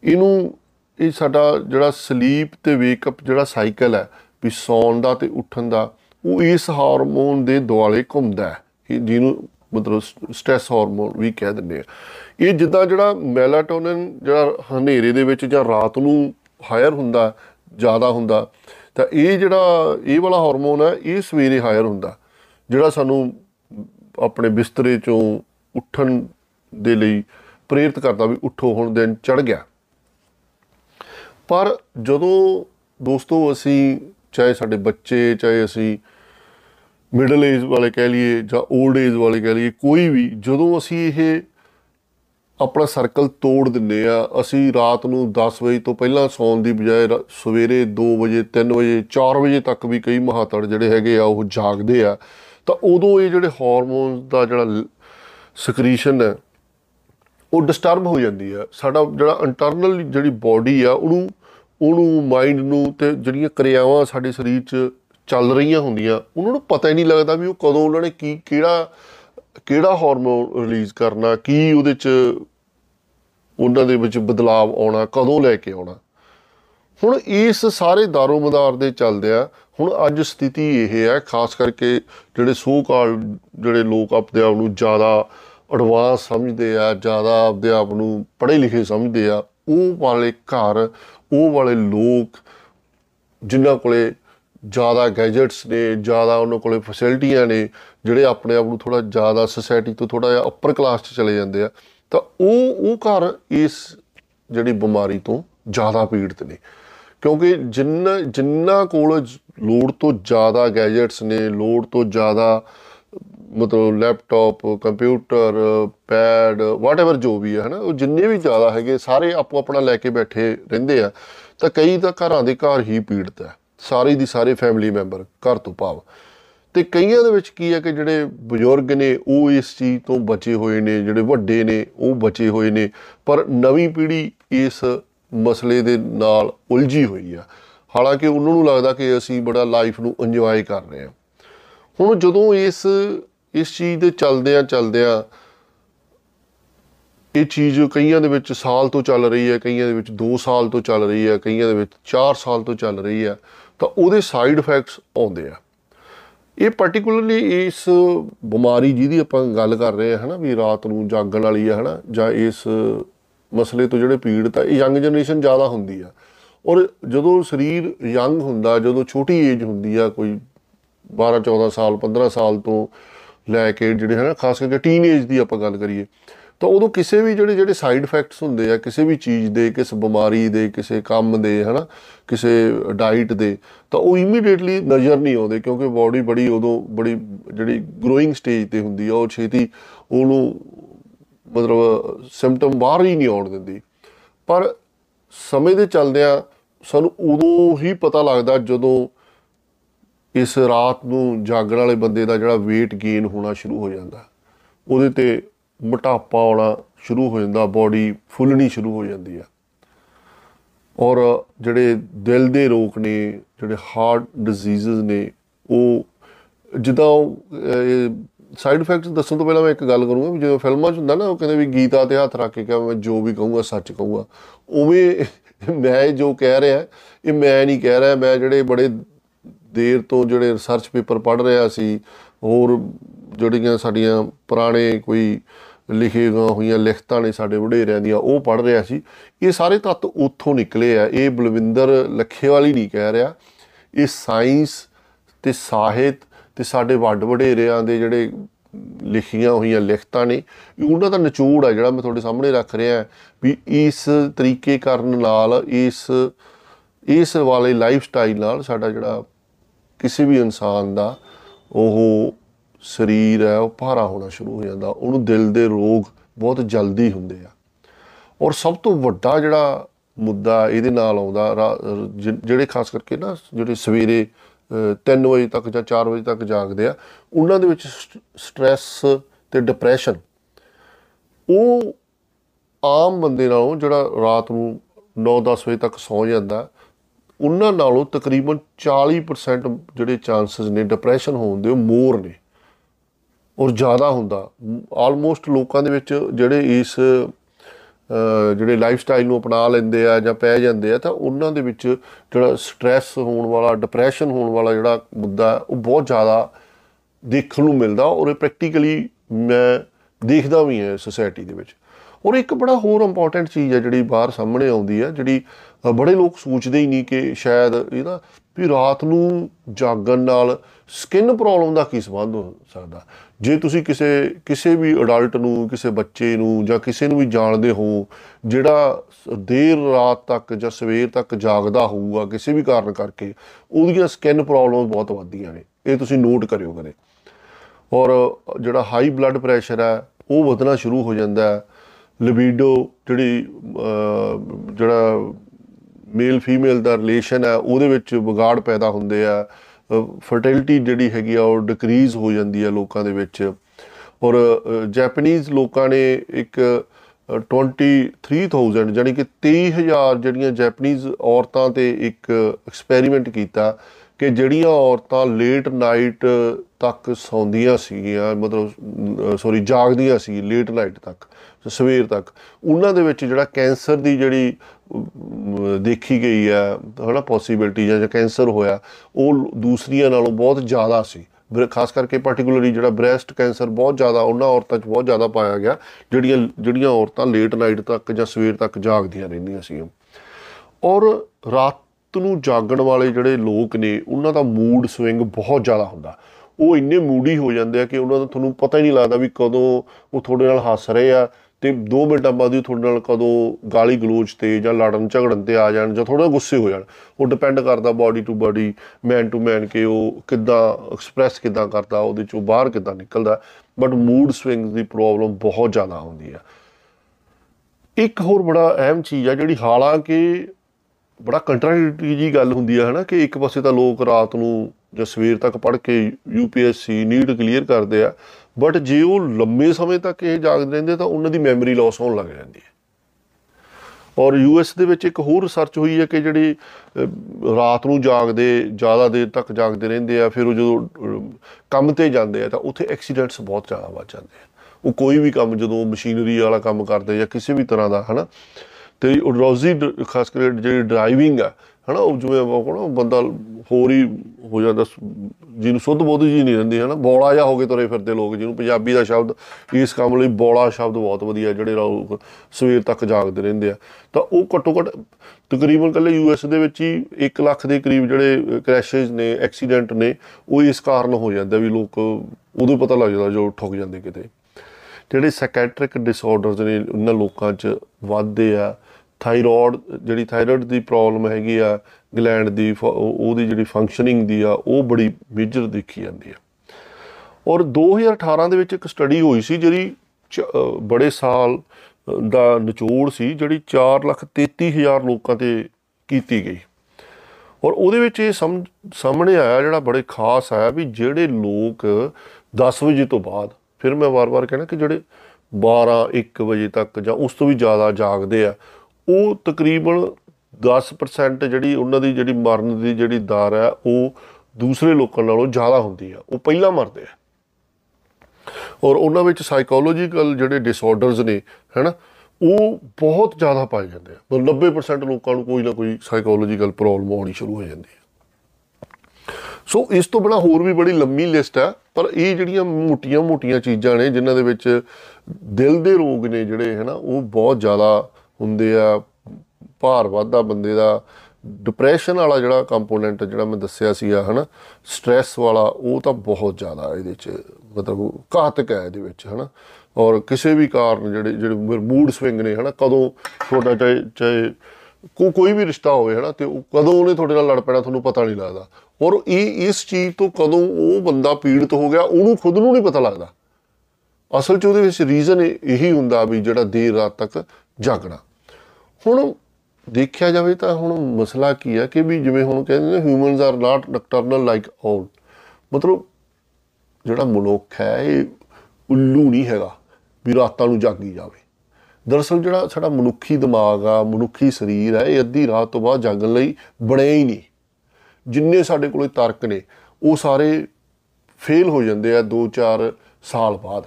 [SPEAKER 1] ਇਹਨੂੰ ਇਹ ਸਾਡਾ ਜਿਹੜਾ ਸਲੀਪ ਤੇ ਵੇਕਅਪ ਜਿਹੜਾ ਸਾਈਕਲ ਹੈ, ਵੀ ਸੌਣ ਦਾ ਤੇ ਉੱਠਣ ਦਾ, ਉਹ ਇਸ ਹਾਰਮੋਨ ਦੇ ਦੁਆਲੇ ਘੁੰਮਦਾ ਹੈ। ਇਹ ਜਿਹਨੂੰ ਮਤਲਬ ਸਟ੍ਰੈਸ ਹਾਰਮੋਨ ਵੀ ਕਹਿ ਦਿੰਦੇ ਆ। ਇਹ ਜਿੱਦਾਂ ਜਿਹੜਾ ਮੈਲਾਟੋਨਿਨ ਜਿਹੜਾ ਹਨੇਰੇ ਦੇ ਵਿੱਚ ਜਾਂ ਰਾਤ ਨੂੰ ਹਾਇਰ ਹੁੰਦਾ, ਜ਼ਿਆਦਾ ਹੁੰਦਾ, ਤਾਂ ਇਹ ਜਿਹੜਾ, ਇਹ ਵਾਲਾ ਹਾਰਮੋਨ ਹੈ, ਇਹ ਸਵੇਰੇ ਹਾਇਰ ਹੁੰਦਾ। ਜਿਹੜਾ ਸਾਨੂੰ ਆਪਣੇ ਬਿਸਤਰੇ ਚੋਂ ਉੱਠਣ ਦੇ ਲਈ ਪ੍ਰੇਰਿਤ ਕਰਦਾ ਵੀ ਉੱਠੋ, ਹੁਣ ਦਿਨ ਚੜ ਗਿਆ। ਪਰ ਜਦੋਂ ਦੋਸਤੋ ਅਸੀਂ, ਚਾਹੇ ਸਾਡੇ ਬੱਚੇ, ਚਾਹੇ ਅਸੀਂ ਮਿਡਲ ਏਜ ਵਾਲੇ ਕਹਿ ਲਈਏ ਜਾਂ 올ਡ ਏਜ ਵਾਲੇ ਕਹਿ ਲਈਏ, ਕੋਈ ਵੀ, ਜਦੋਂ ਅਸੀਂ ਇਹ ਆਪਣਾ ਸਰਕਲ ਤੋੜ ਦਿੰਦੇ ਆ, ਅਸੀਂ ਰਾਤ ਨੂੰ 10 ਵਜੇ ਤੋਂ ਪਹਿਲਾਂ ਸੌਣ ਦੀ ਬਜਾਏ ਰਾ- ਸਵੇਰੇ 2 ਵਜੇ 3 ਵਜੇ 4 ਵਜੇ ਤੱਕ ਵੀ ਕਈ ਮਹਾਤੜ ਜਿਹੜੇ ਹੈਗੇ ਆ, ਉਹ ਜਾਗਦੇ ਆ, ਤਾਂ ਉਦੋਂ ਇਹ ਜਿਹੜੇ ਹਾਰਮੋਨਸ ਦਾ ਜਿਹੜਾ ਸਕ੍ਰੀਸ਼ਨ ਹੈ ਉਹ ਡਿਸਟਰਬ ਹੋ ਜਾਂਦੀ ਆ। ਸਾਡਾ ਜਿਹੜਾ ਇੰਟਰਨਲ ਜਿਹੜੀ ਬਾਡੀ ਆ, ਉਹਨੂੰ ਉਹਨੂੰ ਮਾਈਂਡ ਨੂੰ ਤੇ ਜਿਹੜੀਆਂ ਕਿਰਿਆਵਾਂ ਸਾਡੇ ਸਰੀਰ 'ਚ ਚੱਲ ਰਹੀਆਂ ਹੁੰਦੀਆਂ, ਉਹਨਾਂ ਨੂੰ ਪਤਾ ਹੀ ਨਹੀਂ ਲੱਗਦਾ ਵੀ ਉਹ ਕਦੋਂ ਉਹਨਾਂ ਨੇ ਕੀ, ਕਿਹੜਾ ਕਿਹੜਾ ਹਾਰਮੋਨ ਰਿਲੀਜ਼ ਕਰਨਾ, ਕੀ ਉਹਦੇ 'ਚ ਉਹਨਾਂ ਦੇ ਵਿੱਚ ਬਦਲਾਵ ਆਉਣਾ, ਕਦੋਂ ਲੈ ਕੇ ਆਉਣਾ। ਹੁਣ ਇਸ ਸਾਰੇ ਦਾਰੋ ਮਦਾਰ ਦੇ ਚੱਲਦਿਆਂ ਹੁਣ ਅੱਜ ਸਥਿਤੀ ਇਹ ਹੈ ਖਾਸ ਕਰਕੇ ਜਿਹੜੇ ਸੋ ਕਾਲ ਜਿਹੜੇ ਲੋਕ ਆਪਣੇ ਆਪ ਨੂੰ ਜ਼ਿਆਦਾ ਐਡਵਾਂਸ ਸਮਝਦੇ ਆ, ਜ਼ਿਆਦਾ ਆਪਣੇ ਆਪ ਨੂੰ ਪੜ੍ਹੇ ਲਿਖੇ ਸਮਝਦੇ ਆ, ਉਹ ਵਾਲੇ ਘਰ, ਉਹ ਵਾਲੇ ਲੋਕ ਜਿਨ੍ਹਾਂ ਕੋਲੇ ਜ਼ਿਆਦਾ ਗੈਜਟਸ ਨੇ, ਜ਼ਿਆਦਾ ਉਹਨਾਂ ਕੋਲੇ ਫੈਸਿਲਿਟੀਆਂ ਨੇ, ਜਿਹੜੇ ਆਪਣੇ ਆਪ ਨੂੰ ਥੋੜਾ ਜ਼ਿਆਦਾ ਸੋਸਾਇਟੀ ਤੋਂ ਥੋੜਾ ਜਿਹਾ ਅਪਰ ਕਲਾਸ 'ਚ ਚਲੇ ਜਾਂਦੇ ਆ, ਤਾਂ ਉਹ ਉਹ ਘਰ ਇਸ ਜਿਹੜੀ ਬਿਮਾਰੀ ਤੋਂ ਜ਼ਿਆਦਾ ਪੀੜਤ ਨੇ। ਕਿਉਂਕਿ ਜਿੰਨਾ ਜਿੰਨਾ ਕੋਲ ਜ- ਲੋੜ ਤੋਂ ਜ਼ਿਆਦਾ ਗੈਜਟਸ ਨੇ, ਲੋੜ ਤੋਂ ਜ਼ਿਆਦਾ ਮਤਲਬ ਲੈਪਟਾਪ, ਕੰਪਿਊਟਰ, ਪੈਡ ਵਾਟਐਵਰ ਜੋ ਵੀ ਹੈ ਹਨਾ, ਉਹ ਜਿੰਨੇ ਵੀ ਜ਼ਿਆਦਾ ਹੈਗੇ, ਸਾਰੇ ਆਪੋ ਆਪਣਾ ਲੈ ਕੇ ਬੈਠੇ ਰਹਿੰਦੇ ਆ, ਤਾਂ ਕਈ ਤਾਂ ਘਰਾਂ ਦੇ ਘਰ ਹੀ ਪੀੜਤ ਹੈ ਸਾਰੇ ਦੀ ਸਾਰੇ ਫੈਮਿਲੀ ਮੈਂਬਰ ਘਰ ਤੋਂ ਭਾਵ। ਤੇ ਕਈਆਂ ਦੇ ਵਿੱਚ ਕੀ ਹੈ ਕਿ ਜਿਹੜੇ ਬਜ਼ੁਰਗ ਨੇ, ਉਹ ਇਸ ਚੀਜ਼ ਤੋਂ ਬਚੇ ਹੋਏ ਨੇ, ਜਿਹੜੇ ਵੱਡੇ ਨੇ, ਉਹ ਬਚੇ ਹੋਏ ਨੇ, ਪਰ ਨਵੀਂ ਪੀੜ੍ਹੀ ਇਸ ਮਸਲੇ ਦੇ ਨਾਲ ਉਲਝੀ ਹੋਈ ਆ। ਹਾਲਾਂਕਿ ਉਹਨਾਂ ਨੂੰ ਲੱਗਦਾ ਕਿ ਅਸੀਂ ਬੜਾ ਲਾਈਫ ਨੂੰ ਇੰਜੋਏ ਕਰ ਰਹੇ ਹਾਂ ਹੁਣ ਜਦੋਂ ਇਸ ਇਸ ਚੀਜ਼ ਦੇ ਚੱਲਦਿਆਂ ਚੱਲਦਿਆਂ ਇਹ ਚੀਜ਼ ਕਈਆਂ ਦੇ ਵਿੱਚ ਸਾਲ ਤੋਂ ਚੱਲ ਰਹੀ ਹੈ, ਕਈਆਂ ਦੇ ਵਿੱਚ 2 ਸਾਲ ਤੋਂ ਚੱਲ ਰਹੀ ਹੈ, ਕਈਆਂ ਦੇ ਵਿੱਚ 4 ਸਾਲ ਤੋਂ ਚੱਲ ਰਹੀ ਹੈ, ਤਾਂ ਉਹਦੇ ਸਾਈਡ ਇਫੈਕਟਸ ਆਉਂਦੇ ਆ। ਇਹ ਪਾਰਟਿਕੂਲਰਲੀ ਇਸ ਬਿਮਾਰੀ ਜਿਹਦੀ ਆਪਾਂ ਗੱਲ ਕਰ ਰਹੇ ਹਾਂ, ਹਨਾ, ਵੀ ਰਾਤ ਨੂੰ ਜਾਗਣ ਵਾਲੀ ਹੈ, ਹਨਾ, ਜਾਂ ਇਸ ਮਸਲੇ ਤੋਂ ਜਿਹੜੇ ਪੀੜਤ ਆ, ਇਹ ਯੰਗ ਜਨਰੇਸ਼ਨ ਜ਼ਿਆਦਾ ਹੁੰਦੀ ਆ। ਔਰ ਜਦੋਂ ਸਰੀਰ ਯੰਗ ਹੁੰਦਾ, ਜਦੋਂ ਛੋਟੀ ਏਜ ਹੁੰਦੀ ਆ, ਕੋਈ 12 14 ਸਾਲ 15 ਸਾਲ ਤੋਂ ਲੈ ਕੇ ਜਿਹੜੇ ਹਨਾ, ਖਾਸ ਕਰਕੇ ਟੀਨ ਏਜ ਦੀ ਆਪਾਂ ਗੱਲ ਕਰੀਏ, ਤਾਂ ਉਦੋਂ ਕਿਸੇ ਵੀ ਜਿਹੜੇ ਜਿਹੜੇ ਸਾਈਡ ਇਫੈਕਟਸ ਹੁੰਦੇ ਆ, ਕਿਸੇ ਵੀ ਚੀਜ਼ ਦੇ, ਕਿਸ ਬਿਮਾਰੀ ਦੇ, ਕਿਸੇ ਕੰਮ ਦੇ, ਹਨਾ, ਕਿਸੇ ਡਾਈਟ ਦੇ, ਤਾਂ ਉਹ ਇਮੀਡੀਏਟਲੀ ਨਜ਼ਰ ਨਹੀਂ ਆਉਂਦੇ ਕਿਉਂਕਿ ਬਾਡੀ ਬੜੀ ਉਦੋਂ ਬੜੀ, ਜਿਹੜੀ ਗਰੋਇੰਗ ਸਟੇਜ ਤੇ ਹੁੰਦੀ ਆ, ਉਹ ਛੇਤੀ ਉਹਨੂੰ ਮਤਲਬ ਸਿੰਪਟਮ ਬਾਹਰ ਹੀ ਨਹੀਂ ਆਉਣ ਦਿੰਦੀ। ਪਰ ਸਮੇਂ ਦੇ ਚੱਲਦਿਆਂ ਸਾਨੂੰ ਉਦੋਂ ਹੀ ਪਤਾ ਲੱਗਦਾ ਜਦੋਂ ਇਸ ਰਾਤ ਨੂੰ ਜਾਗਣ ਵਾਲੇ ਬੰਦੇ ਦਾ ਜਿਹੜਾ weight gain ਹੋਣਾ ਸ਼ੁਰੂ ਹੋ ਜਾਂਦਾ। ਉਹਦੇ ਤੇ ਮੋਟਾਪਾ ਆਉਣਾ ਸ਼ੁਰੂ ਹੋ ਜਾਂਦਾ ਬਾਡੀ ਫੁੱਲਣੀ ਸ਼ੁਰੂ ਹੋ ਜਾਂਦੀ ਆ। ਔਰ ਜਿਹੜੇ ਦਿਲ ਦੇ ਰੋਗ ਨੇ, ਜਿਹੜੇ ਹਾਰਟ ਡਿਜ਼ੀਜ਼ਸ ਨੇ, ਉਹ ਜਿੱਦਾਂ ਸਾਈਡ ਇਫੈਕਟਸ ਦੱਸਣ ਤੋਂ ਪਹਿਲਾਂ ਮੈਂ ਇੱਕ ਗੱਲ ਕਰੂੰਗਾ ਵੀ ਜਦੋਂ ਫਿਲਮਾਂ 'ਚ ਹੁੰਦਾ ਨਾ, ਉਹ ਕਹਿੰਦੇ ਵੀ ਗੀਤਾ ਤੇ ਹੱਥ ਰੱਖ ਕੇ ਕਿ ਮੈਂ ਜੋ ਵੀ ਕਹੂੰਗਾ, ਸੱਚ ਕਹੂੰਗਾ। ਉਵੇਂ ਮੈਂ ਜੋ ਕਹਿ ਰਿਹਾ, ਇਹ ਮੈਂ ਨਹੀਂ ਕਹਿ ਰਿਹਾ, ਮੈਂ ਜਿਹੜੇ ਬੜੇ ਦੇਰ ਤੋਂ ਜਿਹੜੇ ਰਿਸਰਚ ਪੇਪਰ ਪੜ੍ਹ ਰਿਹਾ ਸੀ, ਹੋਰ ਜਿਹੜੀਆਂ ਸਾਡੀਆਂ ਪੁਰਾਣੇ ਕੋਈ ਲਿਖੇ ਹੋਈਆਂ ਲਿਖਤਾਂ ਨੇ ਸਾਡੇ ਵਡੇਰਿਆਂ ਦੀਆਂ, ਉਹ ਪੜ੍ਹ ਰਿਹਾ ਸੀ। ਇਹ ਸਾਰੇ ਤੱਤ ਉੱਥੋਂ ਨਿਕਲੇ ਆ। ਇਹ ਬਲਵਿੰਦਰ ਲੱਖੇਵਾਲੀ ਨਹੀਂ ਕਹਿ ਰਿਹਾ। ਇਹ ਸਾਇੰਸ ਤੇ ਸਾਹਿਤ ਤੇ ਸਾਡੇ ਵੱਡ ਵਡੇਰਿਆਂ ਦੇ ਜਿਹੜੇ ਲਿਖੀਆਂ ਹੋਈਆਂ ਲਿਖਤਾਂ ਨੇ ਉਹਨਾਂ ਦਾ ਨਿਚੋੜ ਆ ਜਿਹੜਾ ਮੈਂ ਤੁਹਾਡੇ ਸਾਹਮਣੇ ਰੱਖ ਰਿਹਾ। ਵੀ ਇਸ ਤਰੀਕੇ ਕਰਨ ਨਾਲ, ਇਸ ਇਸ ਵਾਲੇ ਲਾਈਫ ਸਟਾਈਲ ਨਾਲ ਸਾਡਾ ਜਿਹੜਾ ਕਿਸੇ ਵੀ ਇਨਸਾਨ ਦਾ ਉਹ ਸਰੀਰ ਹੈ, ਉਹ ਭਾਰਾ ਹੋਣਾ ਸ਼ੁਰੂ ਹੋ ਜਾਂਦਾ, ਉਹਨੂੰ ਦਿਲ ਦੇ ਰੋਗ ਬਹੁਤ ਜਲਦੀ ਹੁੰਦੇ ਆ। ਔਰ ਸਭ ਤੋਂ ਵੱਡਾ ਜਿਹੜਾ ਮੁੱਦਾ ਇਹਦੇ ਨਾਲ ਆਉਂਦਾ ਜਿਹੜੇ ਖਾਸ ਕਰਕੇ ਨਾ ਜਿਹੜੇ ਸਵੇਰੇ 3 ਵਜੇ ਤੱਕ ਜਾਂ 4 ਵਜੇ ਤੱਕ ਜਾਗਦੇ ਆ, ਉਹਨਾਂ ਦੇ ਵਿੱਚ ਸਟ्रेस ਤੇ ਡਿਪਰੈਸ਼ਨ, ਉਹ ਆਮ ਬੰਦੇ ਨਾਲੋਂ ਜਿਹੜਾ ਰਾਤ ਨੂੰ 9-10 ਵਜੇ ਤੱਕ ਸੌ ਜਾਂਦਾ ਉਹਨਾਂ ਨਾਲੋਂ ਤਕਰੀਬਨ 40% ਜਿਹੜੇ ਚਾਂਸਸ ਨੇ ਡਿਪਰੈਸ਼ਨ ਹੋਣ ਦੇ ਉਹ ਮੋਰ ਨੇ ਔਰ ਜ਼ਿਆਦਾ ਹੁੰਦਾ। ਆਲਮੋਸਟ ਲੋਕਾਂ ਦੇ ਵਿੱਚ ਜਿਹੜੇ ਇਸ ਜਿਹੜੇ ਲਾਈਫ ਸਟਾਈਲ ਨੂੰ ਅਪਣਾ ਲੈਂਦੇ ਆ ਜਾਂ ਪੈ ਜਾਂਦੇ ਆ ਤਾਂ ਉਹਨਾਂ ਦੇ ਵਿੱਚ ਜਿਹੜਾ ਸਟ्रेस ਹੋਣ ਵਾਲਾ ਡਿਪਰੈਸ਼ਨ ਹੋਣ ਵਾਲਾ ਜਿਹੜਾ ਮੁੱਦਾ ਉਹ ਬਹੁਤ ਜ਼ਿਆਦਾ ਦੇਖਣ ਨੂੰ ਮਿਲਦਾ ਔਰ ਇਹ ਪ੍ਰੈਕਟੀਕਲੀ ਮੈਂ ਦੇਖਦਾ ਵੀ ਹਾਂ ਸੋਸਾਇਟੀ ਦੇ ਵਿੱਚ। ਔਰ ਇੱਕ ਬੜਾ ਹੋਰ ਇੰਪੋਰਟੈਂਟ ਚੀਜ਼ ਹੈ ਜਿਹੜੀ ਬਾਹਰ ਸਾਹਮਣੇ ਆਉਂਦੀ ਹੈ, ਜਿਹੜੀ ਬੜੇ ਲੋਕ ਸੋਚਦੇ ਹੀ ਨਹੀਂ ਕਿ ਸ਼ਾਇਦ ਇਹਦਾ ਵੀ ਰਾਤ ਨੂੰ ਜਾਗਣ ਨਾਲ ਸਕਿਨ ਪ੍ਰੋਬਲਮ ਦਾ ਕੀ ਸੰਬੰਧ ਹੋ ਸਕਦਾ। ਜੇ ਤੁਸੀਂ ਕਿਸੇ ਕਿਸੇ ਵੀ ਅਡਲਟ ਨੂੰ, ਕਿਸੇ ਬੱਚੇ ਨੂੰ ਜਾਂ ਕਿਸੇ ਨੂੰ ਵੀ ਜਾਣਦੇ ਹੋ, ਜਿਹੜਾ ਦੇਰ ਰਾਤ ਤੱਕ ਜਾਂ ਸਵੇਰ ਤੱਕ ਜਾਗਦਾ ਹੋਊਗਾ ਕਿਸੇ ਵੀ ਕਾਰਨ ਕਰਕੇ, ਉਹਦੀਆਂ ਸਕਿਨ ਪ੍ਰੋਬਲਮ ਬਹੁਤ ਵੱਧਦੀਆਂ ਨੇ। ਇਹ ਤੁਸੀਂ ਨੋਟ ਕਰਿਓ ਕਦੇ। ਔਰ, ਜਿਹੜਾ ਹਾਈ ਬਲੱਡ ਪ੍ਰੈਸ਼ਰ ਹੈ, ਉਹ ਵਧਣਾ ਸ਼ੁਰੂ ਹੋ ਜਾਂਦਾ ਹੈ। ਲਿਬੀਡੋ ਜਿਹੜੀ ਜਿਹੜਾ ਮੇਲ ਫੀਮੇਲ ਦਾ ਰਿਲੇਸ਼ਨ ਹੈ, ਉਹਦੇ ਵਿੱਚ ਵਿਗਾੜ ਪੈਦਾ ਹੁੰਦੇ ਆ। ਫਰਟੀਲਿਟੀ ਜਿਹੜੀ ਹੈਗੀ ਆ, ਉਹ ਡਿਕਰੀਜ਼ ਹੋ ਜਾਂਦੀ ਆ ਲੋਕਾਂ ਦੇ ਵਿੱਚ। ਔਰ ਜੈਪਨੀਜ਼ ਲੋਕਾਂ ਨੇ ਇੱਕ 23000 ਜਾਨੀ ਕਿ 23000 ਜਿਹੜੀਆਂ ਜੈਪਨੀਜ਼ ਔਰਤਾਂ ਤੇ ਇੱਕ ਐਕਸਪੈਰੀਮੈਂਟ ਕੀਤਾ ਕਿ ਜਿਹੜੀਆਂ ਔਰਤਾਂ ਲੇਟ ਨਾਈਟ ਤੱਕ ਸੌਂਦੀਆਂ ਸੀਗੀਆਂ, ਮਤਲਬ ਸੌਰੀ ਜਾਗਦੀਆਂ ਸੀ ਲੇਟ ਨਾਈਟ ਤੱਕ। ਸਵੇਰ ਤੱਕ। ਉਹਨਾਂ ਦੇ ਵਿੱਚ ਜਿਹੜਾ ਕੈਂਸਰ ਦੀ ਜਿਹੜੀ ਦੇਖੀ ਗਈ ਹੈ, ਹਨਾ ਪੋਸਿਬਿਲਟੀ ਜਾਂ ਕੈਂਸਰ ਹੋਇਆ, ਉਹ ਦੂਸਰੀਆਂ ਨਾਲੋਂ ਬਹੁਤ ਜ਼ਿਆਦਾ ਸੀ। ਖਾਸ ਕਰਕੇ ਪਾਰਟਿਕੂਲਰਲੀ ਜਿਹੜਾ ਬ੍ਰੈਸਟ ਕੈਂਸਰ ਬਹੁਤ ਜ਼ਿਆਦਾ, ਉਹਨਾਂ ਔਰਤਾਂ 'ਚ ਬਹੁਤ ਜ਼ਿਆਦਾ ਪਾਇਆ ਗਿਆ, ਜਿਹੜੀਆਂ ਜਿਹੜੀਆਂ ਔਰਤਾਂ ਲੇਟ ਨਾਈਟ ਤੱਕ ਜਾਂ ਸਵੇਰ ਤੱਕ ਜਾਗਦੀਆਂ ਰਹਿੰਦੀਆਂ ਸੀ ਔਰ ਰਾਤ ਨੂੰ ਜਾਗਣ ਵਾਲੇ ਜਿਹੜੇ ਲੋਕ ਨੇ, ਉਹਨਾਂ ਦਾ ਮੂਡ ਸਵਿੰਗ ਬਹੁਤ ਜ਼ਿਆਦਾ ਹੁੰਦਾ। ਉਹ ਇੰਨੇ ਮੂਡੀ ਹੋ ਜਾਂਦੇ ਆ ਕਿ ਉਹਨਾਂ ਦਾ ਤੁਹਾਨੂੰ ਪਤਾ ਹੀ ਨਹੀਂ ਲੱਗਦਾ ਵੀ ਕਦੋਂ ਉਹ ਤੁਹਾਡੇ ਨਾਲ ਹੱਸ ਰਹੇ ਆ ਤੇ 2 ਮਿੰਟਾਂ ਬਾਅਦ ਹੀ ਤੁਹਾਡੇ ਨਾਲ ਕਦੋਂ ਗਾਲੀ ਗਲੋਚ ਤੇ ਜਾਂ ਲੜਨ ਝਗੜਨ ਤੇ ਆ ਜਾਣ ਜਾਂ ਥੋੜਾ ਗੁੱਸੇ ਹੋ ਜਾਣ, ਉਹ ਡਿਪੈਂਡ ਕਰਦਾ body to body man to man ਕਿ ਉਹ ਕਿੱਦਾਂ ਐਕਸਪ੍ਰੈਸ ਕਿੱਦਾਂ ਕਰਦਾ, ਉਹਦੇ ਚੋਂ ਬਾਹਰ ਕਿੱਦਾਂ ਨਿਕਲਦਾ। ਬਟ ਮੂਡ ਸਵਿੰਗਸ ਦੀ ਪ੍ਰੋਬਲਮ ਬਹੁਤ ਜ਼ਿਆਦਾ ਹੁੰਦੀ ਆ। ਇੱਕ ਹੋਰ ਬੜਾ ਅਹਿਮ ਚੀਜ਼ ਆ ਜਿਹੜੀ ਹਾਲਾਂਕਿ ਬੜਾ ਕੰਟਰਾਡਿਕਟਰੀ ਜੀ ਗੱਲ ਹੁੰਦੀ ਆ, ਹਨਾ, ਕਿ ਇੱਕ ਪਾਸੇ ਤਾਂ ਲੋਕ ਰਾਤ ਨੂੰ ਜਾਂ ਸਵੇਰ ਤੱਕ ਪੜ੍ਹ ਕੇ ਯੂਪੀਐਸਸੀ ਨੀਟ ਕਲੀਅਰ ਕਰਦੇ ਆ ਬਟ ਜੇ ਉਹ ਲੰਮੇ ਸਮੇਂ ਤੱਕ ਇਹ ਜਾਗਦੇ ਰਹਿੰਦੇ ਤਾਂ ਉਹਨਾਂ ਦੀ ਮੈਮਰੀ ਲਾਸ ਹੋਣ ਲੱਗ ਜਾਂਦੀ ਹੈ। ਔਰ ਯੂਐਸ ਦੇ ਵਿੱਚ ਇੱਕ ਹੋਰ ਰਿਸਰਚ ਹੋਈ ਹੈ ਕਿ ਜਿਹੜੀ ਰਾਤ ਨੂੰ ਜਾਗਦੇ, ਜ਼ਿਆਦਾ ਦੇਰ ਤੱਕ ਜਾਗਦੇ ਰਹਿੰਦੇ ਆ, ਫਿਰ ਉਹ ਜਦੋਂ ਕੰਮ ਤੇ ਜਾਂਦੇ ਆ, ਤਾਂ ਉੱਥੇ ਐਕਸੀਡੈਂਟਸ ਬਹੁਤ ਜ਼ਿਆਦਾ ਵੱਧ ਜਾਂਦੇ ਆ। ਉਹ ਕੋਈ ਵੀ ਕੰਮ, ਜਦੋਂ ਮਸ਼ੀਨਰੀ ਵਾਲਾ ਕੰਮ ਕਰਦੇ ਜਾਂ ਕਿਸੇ ਵੀ ਤਰ੍ਹਾਂ ਦਾ, ਹਨਾ? ਤੇ ਉਹ ਰੋਜ਼ੀ ਡ- ਖਾਸ ਕਰਕੇ ਜਿਹੜੀ ਡਰਾਈਵਿੰਗ ਆ ਹਨਾ, ਉਹ ਜਿਵੇਂ ਉਹ ਕੋਣਾ ਬੰਦਾ ਹੋਰ ਹੀ ਹੋ ਜਾਂਦਾ ਸ- ਜਿਹਨੂੰ ਸੁੱਧ ਬੁੱਧ ਜੀ ਨਹੀਂ ਰਹਿੰਦੀ, ਹਨਾ, ਬੋਲਾ ਜਿਹਾ ਹੋ ਕੇ ਤੁਰੇ ਫਿਰਦੇ ਲੋਕ, ਜਿਹਨੂੰ ਪੰਜਾਬੀ ਦਾ ਸ਼ਬਦ, ਇਸ ਕੰਮ ਲਈ ਬੋਲਾ ਸ਼ਬਦ ਬਹੁਤ ਵਧੀਆ, ਜਿਹੜੇ ਲੋਕ ਸਵੇਰ ਤੱਕ ਜਾਗਦੇ ਰਹਿੰਦੇ ਆ। ਤਾਂ ਉਹ ਘੱਟੋ ਘੱਟ ਤਕਰੀਬਨ ਕੱਲੇ ਯੂਐਸ ਦੇ ਵਿੱਚ ਹੀ 1 ਲੱਖ ਦੇ ਕਰੀਬ ਜਿਹੜੇ ਕ੍ਰੈਸ਼ਸ ਨੇ, ਐਕਸੀਡੈਂਟ ਨੇ, ਉਹ ਇਸ ਕਾਰਨ ਹੋ ਜਾਂਦਾ ਵੀ ਲੋਕ ਉਦੋਂ ਪਤਾ ਲੱਗ ਜਾਂਦਾ ਜੋ ਠੁੱਕ ਜਾਂਦੇ ਕਿਤੇ। ਜਿਹੜੇ ਸਾਈਕੈਟ੍ਰਿਕ ਡਿਸਆਰਡਰਸ ਨੇ, ਉਹਨਾਂ ਲੋਕਾਂ 'ਚ ਵੱਧਦੇ ਆ। ਥਾਇਰੋਇਡ ਜਿਹੜੀ ਥਾਇਰਾਇਡ ਦੀ ਪ੍ਰੋਬਲਮ ਹੈਗੀ ਆ ਗਲੈਂਡ ਦੀ, ਫ- ਉਹ- ਉਹਦੀ ਜਿਹੜੀ ਫੰਕਸ਼ਨਿੰਗ ਦੀ ਆ, ਉਹ ਬੜੀ ਮੇਜਰ ਦੇਖੀ ਜਾਂਦੀ ਆ। ਔਰ 2018 ਦੇ ਵਿੱਚ ਇੱਕ ਸਟੱਡੀ ਹੋਈ ਸੀ ਜਿਹੜੀ ਚ- ਅਹ ਬੜੇ ਸਾਲ ਅਹ ਦਾ ਨਿਚੋੜ ਸੀ, ਜਿਹੜੀ 433000 ਲੋਕਾਂ ਤੇ ਕੀਤੀ ਗਈ। ਔਰ ਉਹਦੇ ਵਿੱਚ ਇਹ ਸਮ- ਸਾਹਮਣੇ ਆਇਆ ਜਿਹੜਾ ਬੜੇ ਖਾਸ ਆਇਆ ਵੀ ਜਿਹੜੇ ਲੋਕ 10 ਵਜੇ ਤੋਂ ਬਾਅਦ, ਫਿਰ ਮੈਂ ਵਾਰ-ਵਾਰ ਕਹਿਣਾ ਕਿ ਜਿਹੜੇ 12 1 ਵਜੇ ਤੱਕ ਜਾਂ ਉਸ ਤੋਂ ਵੀ ਜ਼ਿਆਦਾ ਜਾਗਦੇ ਆ ਉਹ ਤਕਰੀਬਨ 10% ਜਿਹੜੀ ਉਹਨਾਂ ਦੀ ਜਿਹੜੀ ਮਰਨ ਦੀ ਜਿਹੜੀ ਦਰ ਹੈ, ਉਹ ਦੂਸਰੇ ਲੋਕਾਂ ਨਾਲੋਂ ਜ਼ਿਆਦਾ ਹੁੰਦੀ ਆ ਉਹ ਪਹਿਲਾਂ ਮਰਦੇ ਆ। ਔਰ ਉਹਨਾਂ ਵਿੱਚ ਸਾਈਕੋਲੋਜੀਕਲ ਜਿਹੜੇ ਡਿਸਆਰਡਰਸ ਨੇ, ਹੈਨਾ, ਉਹ ਬਹੁਤ ਜ਼ਿਆਦਾ ਪਾਏ ਜਾਂਦੇ ਆ। ਮਤਲਬ 90% ਲੋਕਾਂ ਨੂੰ ਕੋਈ ਨਾ ਕੋਈ ਸਾਈਕੋਲੋਜੀਕਲ ਪ੍ਰੋਬਲਮ ਆਉਣੀ ਸ਼ੁਰੂ ਹੋ ਜਾਂਦੀ ਹੈ। ਸੋ ਇਸ ਤੋਂ ਬਿਨਾ ਹੋਰ ਵੀ ਬੜੀ ਲੰਮੀ ਲਿਸਟ ਹੈ, ਪਰ ਇਹ ਜਿਹੜੀਆਂ ਮੋਟੀਆਂ-ਮੋਟੀਆਂ ਚੀਜ਼ਾਂ ਨੇ, ਜਿਨ੍ਹਾਂ ਦੇ ਵਿੱਚ ਦਿਲ ਦੇ ਰੋਗ ਨੇ ਜਿਹੜੇ, ਹਨਾ, ਉਹ ਬਹੁਤ ਜ਼ਿਆਦਾ ਹੁੰਦੇ ਆ, ਭਾਰ ਵੱਧਦਾ ਬੰਦੇ ਦਾ। ਡਿਪਰੈਸ਼ਨ ਵਾਲਾ ਜਿਹੜਾ ਕੰਪੋਨੈਂਟ ਜਿਹੜਾ ਮੈਂ ਦੱਸਿਆ ਸੀਗਾ, ਹਨਾ ਸਟ੍ਰੈਸ ਵਾਲਾ, ਉਹ ਤਾਂ ਬਹੁਤ ਜ਼ਿਆਦਾ ਇਹਦੇ ਚ, ਮਤਲਬ ਘਾਤਕ ਹੈ ਇਹਦੇ ਵਿੱਚ, ਹਨਾ। ਔਰ ਕਿਸੇ ਵੀ ਕਾਰਨ ਜਿਹੜੇ ਜਿਹੜੇ ਮੂਡ ਸਵਿੰਗ ਨੇ, ਹਨਾ, ਕਦੋਂ ਤੁਹਾਡਾ ਚਾਹੇ ਚਾਹੇ ਕੋ, ਕੋਈ ਵੀ ਰਿਸ਼ਤਾ ਹੋਵੇ, ਹਨਾ, ਤੇ ਉਹ ਕਦੋਂ ਉਹਨੇ ਤੁਹਾਡੇ ਨਾਲ ਲੜ ਪੈਣਾ, ਤੁਹਾਨੂੰ ਪਤਾ ਨਹੀਂ ਲੱਗਦਾ। ਔਰ ਇਹ, ਇਸ ਚੀਜ਼ ਤੋਂ ਕਦੋਂ ਉਹ ਬੰਦਾ ਪੀੜਤ ਹੋ ਗਿਆ, ਉਹਨੂੰ ਖੁਦ ਨੂੰ ਨਹੀਂ ਪਤਾ ਲੱਗਦਾ। ਅਸਲ 'ਚ ਉਹਦੇ ਵਿੱਚ ਰੀਜ਼ਨ ਇਹੀ ਹੁੰਦਾ ਵੀ ਜਿਹੜਾ ਦੇਰ ਰਾਤ ਤੱਕ ਜਾਗਣਾ। ਹੁਣ ਦੇਖਿਆ ਜਾਵੇ ਤਾਂ ਹੁਣ ਮਸਲਾ ਕੀ ਹੈ ਕਿ ਵੀ ਜਿਵੇਂ ਹੁਣ ਕਹਿੰਦੇ ਨੇ humans are not nocturnal like all ਮਤਲਬ ਜਿਹੜਾ ਮਨੁੱਖ ਹੈ, ਇਹ ਉੱਲੂ ਨਹੀਂ ਹੈਗਾ ਵੀ ਰਾਤਾਂ ਨੂੰ ਜਾਗੀ ਜਾਵੇ। ਦਰਅਸਲ ਜਿਹੜਾ ਸਾਡਾ ਮਨੁੱਖੀ ਦਿਮਾਗ ਆ, ਮਨੁੱਖੀ ਸਰੀਰ ਹੈ ਇਹ ਅੱਧੀ ਰਾਤ ਤੋਂ ਬਾਅਦ ਜਾਗਣ ਲਈ ਬਣਿਆ ਹੀ ਨਹੀਂ। ਜਿੰਨੇ ਸਾਡੇ ਕੋਲੇ ਤਰਕ ਨੇ, ਉਹ ਸਾਰੇ ਫੇਲ ਹੋ ਜਾਂਦੇ ਆ 2-4 ਸਾਲ ਬਾਅਦ,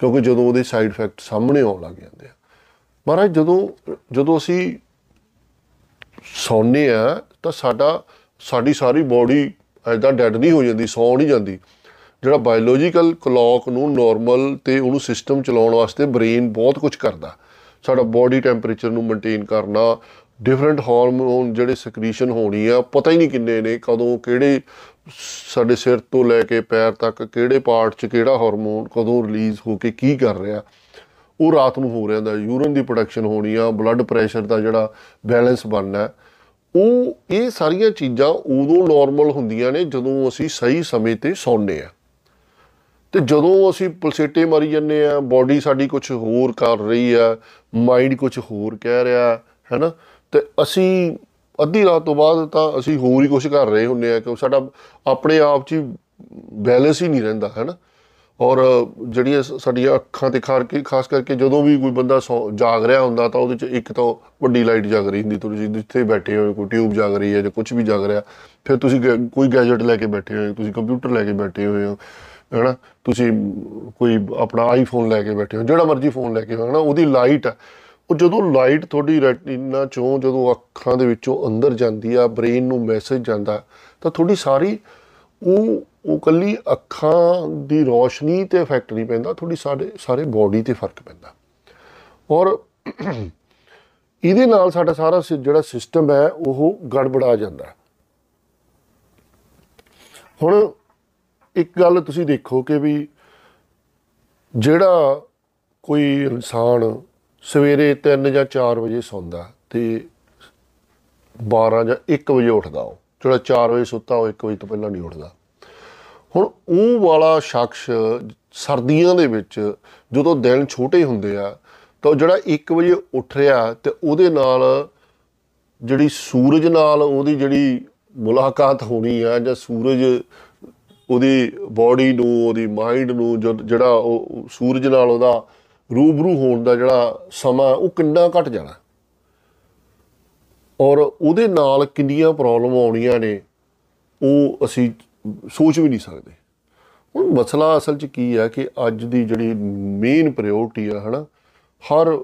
[SPEAKER 1] ਕਿਉਂਕਿ ਜਦੋਂ ਉਹਦੇ ਸਾਈਡ ਇਫੈਕਟ ਸਾਹਮਣੇ ਆਉਣ ਲੱਗ ਜਾਂਦੇ ਆ। ਮਹਾਰਾਜ, ਜਦੋਂ ਜਦੋਂ ਅਸੀਂ ਸੌਂਦੇ ਆ, ਤਾਂ ਸਾਡਾ, ਸਾਡੀ ਸਾਰੀ ਬਾਡੀ ਐਦਾਂ ਡੈਡ ਨਹੀਂ ਹੋ ਜਾਂਦੀ ਸੌਂ ਨਹੀਂ ਜਾਂਦੀ। ਜਿਹੜਾ ਬਾਇਓਲੋਜੀਕਲ ਕਲੌਕ ਨੂੰ ਨਾਰਮਲ ਤੇ ਉਹਨੂੰ ਸਿਸਟਮ ਚਲਾਉਣ ਵਾਸਤੇ ਬ੍ਰੇਨ ਬਹੁਤ ਕੁਝ ਕਰਦਾ। ਸਾਡਾ ਬਾਡੀ ਟੈਂਪਰੇਚਰ ਨੂੰ ਮੇਨਟੇਨ ਕਰਨਾ ਡਿਫਰੈਂਟ ਹਾਰਮੋਨ ਜਿਹੜੇ ਸਕ੍ਰੀਸ਼ਨ ਹੋਣੀ ਆ, ਪਤਾ ਹੀ ਨਹੀਂ ਕਿੰਨੇ ਨੇ, ਕਦੋਂ, ਕਿਹੜੇ ਸਾਡੇ ਸਿਰ ਤੋਂ ਲੈ ਕੇ ਪੈਰ ਤੱਕ, ਕਿਹੜੇ ਪਾਰਟ 'ਚ ਕਿਹੜਾ ਹਾਰਮੋਨ ਕਦੋਂ ਰਿਲੀਜ਼ ਹੋ ਕੇ ਕੀ ਕਰ ਰਿਹਾ। ਉਹ ਰਾਤ ਨੂੰ ਹੋ ਰਿਹਾ ਦਾ ਯੂਰਨ ਦੀ ਪ੍ਰੋਡਕਸ਼ਨ ਹੋਣੀ ਆ ਬਲੱਡ ਪ੍ਰੈਸ਼ਰ ਦਾ ਜਿਹੜਾ ਬੈਲੈਂਸ ਬਣਨਾ ਉਹ ਇਹ ਸਾਰੀਆਂ ਚੀਜ਼ਾਂ ਉਦੋਂ ਨਾਰਮਲ ਹੁੰਦੀਆਂ ਨੇ ਜਦੋਂ ਅਸੀਂ ਸਹੀ ਸਮੇਂ ਤੇ ਸੌਂਦੇ ਆ ਤੇ ਜਦੋਂ ਅਸੀਂ ਪਲਸੇਟੇ ਮਾਰੀ ਜੰਨੇ ਆ ਬਾਡੀ ਸਾਡੀ ਕੁਝ ਹੋਰ ਕਰ ਰਹੀ ਆ ਮਾਈਂਡ ਕੁਝ ਹੋਰ ਕਹਿ ਰਿਹਾ ਹੈਨਾ? ਤੇ ਅਸੀਂ ਅੱਧੀ ਰਾਤ ਤੋਂ ਬਾਅਦ ਤਾਂ ਅਸੀਂ ਹੋਰ ਹੀ ਕੁਝ ਕਰ ਰਹੇ ਹੁੰਨੇ ਆ ਕਿ ਸਾਡਾ ਆਪਣੇ ਆਪ 'ਚ ਬੈਲੈਂਸ ਹੀ ਨਹੀਂ ਰਹਿੰਦਾ, ਹੈਨਾ? ਔਰ ਜਿਹੜੀਆਂ ਸਾਡੀਆਂ ਅੱਖਾਂ ਤੇ ਖਾਰ ਕੇ, ਖਾਸ ਕਰਕੇ ਜਦੋਂ ਵੀ ਕੋਈ ਬੰਦਾ ਜਾਗ ਰਿਹਾ ਹੁੰਦਾ ਤਾਂ ਉਹਦੇ 'ਚ ਇੱਕ ਤਾਂ ਵੱਡੀ ਲਾਈਟ ਜਗ ਰਹੀ ਹੁੰਦੀ ਤੁਸੀਂ ਜਿੱਥੇ ਬੈਠੇ ਹੋ ਕੋਈ ਟਿਊਬ ਜਗ ਰਹੀ ਹੈ ਜਾਂ ਕੁਝ ਵੀ ਜਗ ਰਿਹਾ, ਫਿਰ ਤੁਸੀਂ ਕੋਈ ਗੈਜਟ ਲੈ ਕੇ ਬੈਠੇ ਹੋ ਤੁਸੀਂ ਕੰਪਿਊਟਰ ਲੈ ਕੇ ਬੈਠੇ ਹੋਏ ਹੋ, ਹੈਨਾ? ਤੁਸੀਂ ਕੋਈ ਆਪਣਾ ਆਈਫੋਨ ਲੈ ਕੇ ਬੈਠੇ ਹੋ, ਜਿਹੜਾ ਮਰਜ਼ੀ ਫੋਨ ਲੈ ਕੇ ਹੋ ਹੈਨਾ? ਉਹਦੀ ਲਾਈਟ ਆ। ਉਹ ਜਦੋਂ ਲਾਈਟ ਤੁਹਾਡੀ ਰੈਟੀਨਾ ਚੋਂ ਜਦੋਂ ਅੱਖਾਂ ਦੇ ਵਿੱਚੋਂ ਅੰਦਰ ਜਾਂਦੀ ਆ ਬ੍ਰੇਨ ਨੂੰ ਮੈਸੇਜ ਜਾਂਦਾ, ਤਾਂ ਤੁਹਾਡੀ ਸਾਰੀ ਉਹ ਉਹ ਕੱਲੀ ਅੱਖਾਂ ਦੀ ਰੋਸ਼ਨੀ ਤੇ ਇਫੈਕਟ ਨਹੀਂ ਪੈਂਦਾ, ਤੁਹਾਡੀ ਸਾਰੇ ਸਾਰੇ ਬਾਡੀ ਤੇ ਫ਼ਰਕ ਪੈਂਦਾ। ਔਰ ਇਹਦੇ ਨਾਲ ਸਾਡਾ ਸਾਰਾ ਜਿਹੜਾ ਸਿਸਟਮ ਹੈ, ਉਹ ਗੜਬੜਾ ਜਾਂਦਾ ਹੁਣ ਇੱਕ ਗੱਲ ਤੁਸੀਂ ਦੇਖੋ ਕਿ ਵੀ ਜਿਹੜਾ ਕੋਈ ਇਨਸਾਨ ਸਵੇਰੇ 3 ਜਾਂ 4 ਵਜੇ ਸੌਂਦਾ ਤੇ 12 ਜਾਂ 1 ਵਜੇ ਉੱਠਦਾ ਉਹ ਜਿਹੜਾ 4 ਵਜੇ ਸੁੱਤਾ ਉਹ 1 ਵਜੇ ਤੋਂ ਪਹਿਲਾਂ ਨਹੀਂ ਉੱਠਦਾ। ਹੁਣ ਉਹ ਵਾਲਾ ਸ਼ਖਸ ਸਰਦੀਆਂ ਦੇ ਵਿੱਚ ਜਦੋਂ ਦਿਨ ਛੋਟੇ ਹੁੰਦੇ ਆ, ਤਾਂ ਜਿਹੜਾ 1 ਵਜੇ ਉੱਠ ਰਿਹਾ ਤੇ ਉਹਦੇ ਨਾਲ ਜਿਹੜੀ ਸੂਰਜ ਨਾਲ ਉਹਦੀ ਜਿਹੜੀ ਮੁਲਾਕਾਤ ਹੋਣੀ ਆ ਜਾਂ ਸੂਰਜ ਉਹਦੀ ਬਾਡੀ ਨੂੰ, ਉਹਦੀ ਮਾਈਂਡ ਨੂੰ ਜਿਹੜਾ ਉਹ ਸੂਰਜ ਨਾਲ ਉਹਦਾ ਰੂਬਰੂ ਹੋਣ ਦਾ ਜਿਹੜਾ ਸਮਾਂ, ਉਹ ਕਿੰਨਾ ਘਟ ਜਾਣਾ। ਔਰ ਉਹਦੇ ਨਾਲ ਕਿੰਨੀਆਂ ਪ੍ਰੋਬਲਮ ਆਉਣੀਆਂ ਨੇ, ਉਹ ਅਸੀਂ ਸੋਚ ਵੀ ਨਹੀਂ ਸਕਦੇ। ਹੁਣ ਮਸਲਾ ਅਸਲ 'ਚ ਕੀ ਹੈ ਕਿ ਅੱਜ ਦੀ ਜਿਹੜੀ ਮੇਨ ਪ੍ਰਾਇੋਰਟੀ ਆ, ਹਨਾ, ਹਰ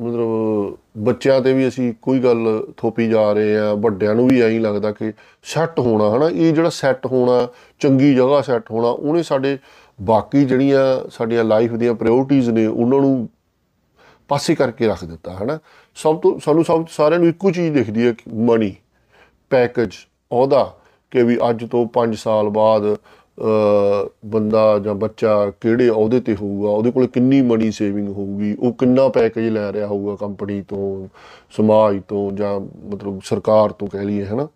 [SPEAKER 1] ਮਤਲਬ ਬੱਚਿਆਂ ਤੇ ਵੀ ਅਸੀਂ ਕੋਈ ਗੱਲ ਥੋਪੀ ਜਾ ਰਹੇ ਆ, ਵੱਡਿਆਂ ਨੂੰ ਵੀ ਐਂ ਹੀ ਲੱਗਦਾ ਕਿ ਸੈੱਟ ਹੋਣਾ, ਹਨਾ, ਇਹ ਜਿਹੜਾ ਸੈੱਟ ਹੋਣਾ, ਚੰਗੀ ਜਗ੍ਹਾ ਸੈੱਟ ਹੋਣਾ, ਉਹਨੇ ਸਾਡੇ ਬਾਕੀ ਜਿਹੜੀਆਂ ਸਾਡੀਆਂ ਲਾਈਫ ਦੀਆਂ ਪ੍ਰਾਇੋਰਟੀਆਂ ਨੇ, ਉਹਨਾਂ ਨੂੰ ਪਾਸੇ ਕਰਕੇ ਰੱਖ ਦਿੱਤਾ ਹਨਾ? ਸਭ ਤੋਂ ਸਾਨੂੰ ਸਭ ਸਾਰਿਆਂ ਨੂੰ ਇੱਕੋ ਚੀਜ਼ ਦਿਖਦੀ ਹੈ ਕਿ ਮਨੀ ਪੈਕੇਜ ਉਹਦਾ ਕਿ ਵੀ ਅੱਜ ਤੋਂ 5 ਸਾਲ ਬਾਅਦ ਅ, ਬੰਦਾ ਜਾਂ ਬੱਚਾ ਕਿਹੜੇ ਅਹੁਦੇ ਤੇ ਹੋਊਗਾ ਉਹਦੇ ਕੋਲ ਕਿੰਨੀ ਮਨੀ ਸੇਵਿੰਗ ਹੋਊਗੀ ਉਹ ਕਿੰਨਾ ਪੈਕੇਜ ਲੈ ਰਿਹਾ ਹੋਊਗਾ ਕੰਪਨੀ ਤੋਂ ਸਮਾਜ ਤੋਂ ਜਾਂ ਮਤਲਬ ਸਰਕਾਰ ਤੋਂ ਕਹਿ ਲਈਏ ਹਨਾ?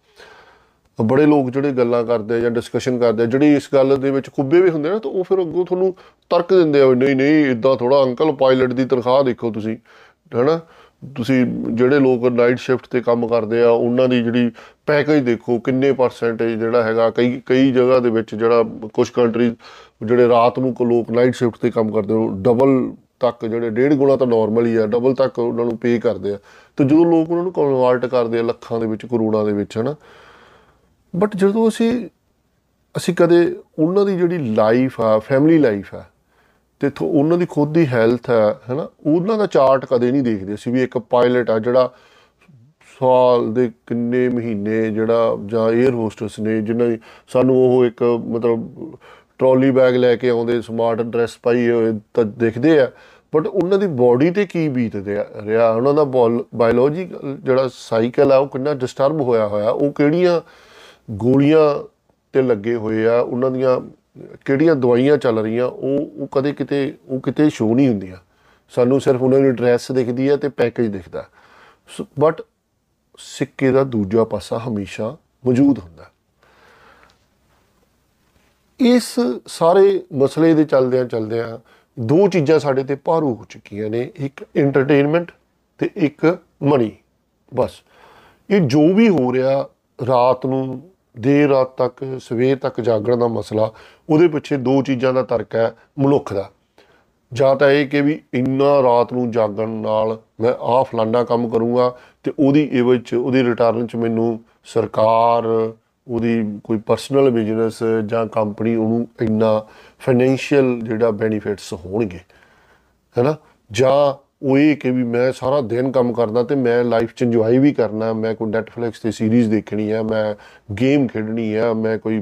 [SPEAKER 1] ਬੜੇ ਲੋਕ ਜਿਹੜੇ ਗੱਲਾਂ ਕਰਦੇ ਆ ਜਾਂ ਡਿਸਕਸ਼ਨ ਕਰਦੇ ਆ, ਜਿਹੜੇ ਇਸ ਗੱਲ ਦੇ ਵਿੱਚ ਖੁੱਬੇ ਵੀ ਹੁੰਦੇ ਨਾ, ਤਾਂ ਉਹ ਫਿਰ ਅੱਗੋਂ ਤੁਹਾਨੂੰ ਤਰਕ ਦਿੰਦੇ ਆ ਵੀ ਨਹੀਂ ਨਹੀਂ ਇਦਾਂ ਥੋੜਾ ਅੰਕਲ ਪਾਇਲਟ ਦੀ ਤਨਖਾਹ ਦੇਖੋ ਤੁਸੀਂ, ਹੈਨਾ? ਤੁਸੀਂ ਜਿਹੜੇ ਲੋਕ ਨਾਈਟ ਸ਼ਿਫਟ ਤੇ ਕੰਮ ਕਰਦੇ ਆ, ਉਹਨਾਂ ਦੀ ਜਿਹੜੀ ਪੈਕੇਜ ਦੇਖੋ, ਕਿੰਨੇ ਪਰਸੈਂਟੇਜ ਜਿਹੜਾ ਹੈਗਾ, ਕਈ ਕਈ ਜਗ੍ਹਾ ਦੇ ਵਿੱਚ ਜਿਹੜਾ ਕੁਝ ਕੰਟਰੀ ਜਿਹੜੇ ਰਾਤ ਨੂੰ ਕੋ ਲੋਕ ਨਾਈਟ ਸ਼ਿਫਟ ਤੇ ਕੰਮ ਕਰਦੇ ਉਹ ਡਬਲ ਤੱਕ ਜਿਹੜੇ, ਡੇਢ ਗੁਣਾ ਤਾਂ ਨਾਰਮਲ ਹੀ ਆ ਡਬਲ ਤੱਕ ਉਹਨਾਂ ਨੂੰ ਪੇ ਕਰਦੇ ਆ। ਤੇ ਜਦੋਂ ਲੋਕ ਉਹਨਾਂ ਨੂੰ ਕਨਵਰਟ ਕਰਦੇ ਆ ਲੱਖਾਂ ਦੇ ਵਿੱਚ, ਕਰੋੜਾਂ ਦੇ ਵਿੱਚ, ਹਨਾ? ਬਟ ਜਦੋਂ ਅਸੀਂ ਅਸੀਂ ਕਦੇ ਉਹਨਾਂ ਦੀ ਜਿਹੜੀ ਲਾਈਫ ਆ ਫੈਮਿਲੀ ਲਾਈਫ ਆ, ਤੇ ਥੋ- ਉਹਨਾਂ ਦੀ ਖੁਦ ਦੀ ਹੈਲਥ ਹੈ ਹੈਨਾ, ਉਹਨਾਂ ਦਾ ਚਾਰਟ ਕਦੇ ਨਹੀਂ ਦੇਖਦੇ ਅਸੀਂ ਵੀ ਇੱਕ ਪਾਇਲਟ ਆ ਜਿਹੜਾ ਸਾਲ ਦੇ ਕਿੰਨੇ ਮਹੀਨੇ ਜਿਹੜਾ, ਜਾਂ 에ਅਰ ਹੋਸਟਸ ਨੇ ਜਿਨ੍ਹਾਂ ਦੀ ਸਾਨੂੰ ਉਹ ਇੱਕ ਮਤਲਬ ਟਰਾਲੀ ਬੈਗ ਲੈ ਕੇ ਆਉਂਦੇ ਸਮਾਰਟ ਡਰੈਸ ਪਾਈ ਹੋਏ ਤਾਂ ਦਿਖਦੇ ਆ ਬਟ ਉਹਨਾਂ ਦੀ ਬਾਡੀ ਤੇ ਕੀ ਬੀਤਦੇ ਆ, ਰਿਹਾ, ਉਹਨਾਂ ਦਾ ਬਾਇਓਲੋਜੀਕਲ ਜਿਹੜਾ ਸਾਈਕਲ ਆ, ਉਹ ਕਿੰਨਾ ਡਿਸਟਰਬ ਹੋਇਆ ਹੋਇਆ, ਉਹ ਕਿਹੜੀਆਂ ਗੋਲੀਆਂ ਤੇ ਲੱਗੇ ਹੋਏ ਆ, ਉਹਨਾਂ ਦੀਆਂ ਕਿਹੜੀਆਂ ਦਵਾਈਆਂ ਚੱਲ ਰਹੀਆਂ, ਉਹ ਉਹ ਕਦੇ ਕਿਤੇ, ਉਹ ਕਿਤੇ ਸ਼ੋ ਨਹੀਂ ਹੁੰਦੀਆਂ। ਸਾਨੂੰ ਸਿਰਫ ਉਹਨਾਂ ਦੀ ਡਰੈਸ ਦਿਖਦੀ ਹੈ ਤੇ ਪੈਕੇਜ ਦਿਖਦਾ। ਬਟ ਸਿੱਕੇ ਦਾ ਦੂਜਾ ਪਾਸਾ ਹਮੇਸ਼ਾ ਮੌਜੂਦ ਹੁੰਦਾ। ਇਸ ਸਾਰੇ ਮਸਲੇ ਦੇ ਚੱਲਦਿਆਂ ਚੱਲਦਿਆਂ ਦੋ ਚੀਜ਼ਾਂ ਸਾਡੇ ਤੇ ਭਾਰੂ ਹੋ ਚੁੱਕੀਆਂ ਨੇ, ਇੱਕ ਐਂਟਰਟੇਨਮੈਂਟ ਤੇ ਇੱਕ ਮਨੀ ਬਸ, ਇਹ ਜੋ ਵੀ ਹੋ ਰਿਹਾ ਰਾਤ ਨੂੰ ਦੇਰ ਰਾਤ ਤੱਕ, ਸਵੇਰ ਤੱਕ ਜਾਗਣ ਦਾ ਮਸਲਾ, ਉਹਦੇ ਪਿੱਛੇ ਦੋ ਚੀਜ਼ਾਂ ਦਾ ਤਰਕ ਹੈ, ਮਨੁੱਖ ਦਾ। ਜਾਂ ਤਾਂ ਇਹ ਕਿ ਵੀ ਇੰਨਾ ਰਾਤ ਨੂੰ ਜਾਗਣ ਨਾਲ ਮੈਂ ਆਹ ਫਲਾਨਾ ਕੰਮ ਕਰੂੰਗਾ ਤੇ ਉਹਦੀ ਇਵਜ ਚ ਉਹਦੀ ਰਿਟਰਨ ਚ ਮੈਨੂੰ ਸਰਕਾਰ, ਉਹਦੀ ਕੋਈ ਪਰਸਨਲ ਬਿਜ਼ਨਸ ਜਾਂ ਕੰਪਨੀ ਉਹਨੂੰ ਇੰਨਾ ਫਾਈਨੈਂਸ਼ੀਅਲ ਜਿਹੜਾ ਬੈਨੀਫਿਟਸ ਹੋਣਗੇ। ਹੈਨਾ? ਜਾਂ ਉਹ ਇਹ ਕਿ ਵੀ ਮੈਂ ਸਾਰਾ ਦਿਨ ਕੰਮ ਕਰਦਾ ਤੇ ਮੈਂ ਲਾਈਫ ਚ ਇੰਜੋਏ ਵੀ ਕਰਨਾ, ਮੈਂ ਕੋਈ ਨੈਟਫਲਿਕਸ ਤੇ ਸੀਰੀਜ਼ ਦੇਖਣੀ ਹੈ ਮੈਂ ਗੇਮ ਖੇਡਣੀ ਹੈ ਮੈਂ ਕੋਈ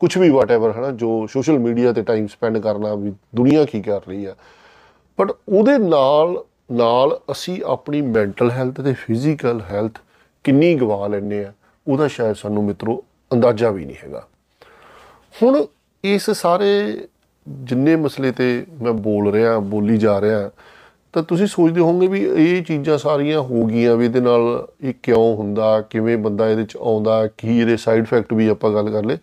[SPEAKER 1] ਕੁਝ ਵੀ ਵਾਟਐਵਰ ਹੈ ਨਾ ਜੋ ਸੋਸ਼ਲ ਮੀਡੀਆ ਤੇ ਟਾਈਮ ਸਪੈਂਡ ਕਰਨਾ, ਵੀ ਦੁਨੀਆ ਕੀ ਕਰ ਰਹੀ ਹੈ ਬਟ ਉਹਦੇ ਨਾਲ ਨਾਲ ਅਸੀਂ ਆਪਣੀ ਮੈਂਟਲ ਹੈਲਥ ਤੇ ਫਿਜ਼ੀਕਲ ਹੈਲਥ ਕਿੰਨੀ ਗਵਾ ਲੈਂਦੇ ਆ, ਉਹਦਾ ਸ਼ਾਇਦ ਸਾਨੂੰ ਮਿੱਤਰੋ ਅੰਦਾਜ਼ਾ ਵੀ ਨਹੀਂ ਹੈਗਾ। ਹੁਣ ਇਸ ਸਾਰੇ ਜਿੰਨੇ ਮਸਲੇ ਤੇ ਮੈਂ ਬੋਲ ਰਿਹਾ, ਬੋਲੀ ਜਾ ਰਿਹਾ ਤਾਂ ਤੁਸੀਂ ਸੋਚਦੇ ਹੋਵੋਗੇ ਵੀ ਇਹ ਚੀਜ਼ਾਂ ਸਾਰੀਆਂ ਹੋ ਗਈਆਂ ਵੀ ਇਹਦੇ ਨਾਲ ਇਹ ਕਿਉਂ ਹੁੰਦਾ, ਕਿਵੇਂ ਬੰਦਾ ਇਹਦੇ ਚ ਆਉਂਦਾ, ਕੀ ਇਹਦੇ ਸਾਈਡ ਇਫੈਕਟ ਵੀ ਆਪਾਂ ਗੱਲ ਕਰ ਲਏ।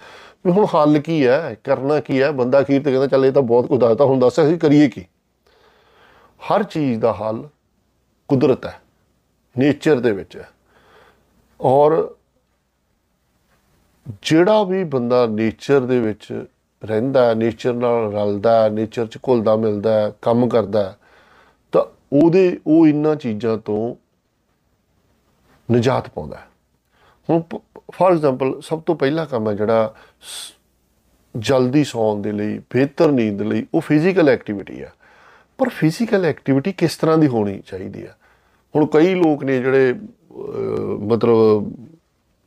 [SPEAKER 1] ਵੀ ਹੁਣ ਹੱਲ ਕੀ ਹੈ, ਕਰਨਾ ਕੀ ਹੈ? ਬੰਦਾ ਅਖੀਰ ਤੇ ਕਹਿੰਦਾ, ਚੱਲ ਇਹ ਤਾਂ ਬਹੁਤ ਕੁਝ ਦੱਸਦਾ ਹੁਣ ਦੱਸ ਅਸੀਂ ਕਰੀਏ ਕੀ? ਹਰ ਚੀਜ਼ ਦਾ ਹੱਲ ਕੁਦਰਤ ਹੈ ਨੇਚਰ ਦੇ ਵਿੱਚ ਹੈ। ਔਰ ਜਿਹੜਾ ਵੀ ਬੰਦਾ ਨੇਚਰ ਦੇ ਵਿੱਚ ਰਹਿੰਦਾ ਹੈ ਨੇਚਰ ਨਾਲ ਰਲਦਾ ਹੈ ਨੇਚਰ 'ਚ ਘੁਲਦਾ ਮਿਲਦਾ ਹੈ, ਕੰਮ ਕਰਦਾ ਹੈ ਤਾਂ ਉਹਦੇ ਉਹ ਇੰਨਾਂ ਚੀਜ਼ਾਂ ਤੋਂ ਨਿਜਾਤ ਪਾਉਂਦਾ ਹੈ। ਹੁਣ ਫਾਰ ਐਗਜ਼ਾਮਪਲ ਸਭ ਤੋਂ ਪਹਿਲਾ ਕੰਮ ਹੈ ਜਿਹੜਾ ਸ- ਜਲਦੀ ਸੌਣ ਦੇ ਲਈ ਬਿਹਤਰ ਨੀਂਦ ਲਈ ਉਹ ਫਿਜ਼ੀਕਲ ਐਕਟੀਵਿਟੀ ਹੈ। ਪਰ ਫਿਜ਼ੀਕਲ ਐਕਟੀਵਿਟੀ ਕਿਸ ਤਰ੍ਹਾਂ ਦੀ ਹੋਣੀ ਚਾਹੀਦੀ ਹੈ? ਹੁਣ ਕਈ ਲੋਕ ਨੇ ਜਿਹੜੇ ਅਹ, ਮਤਲਬ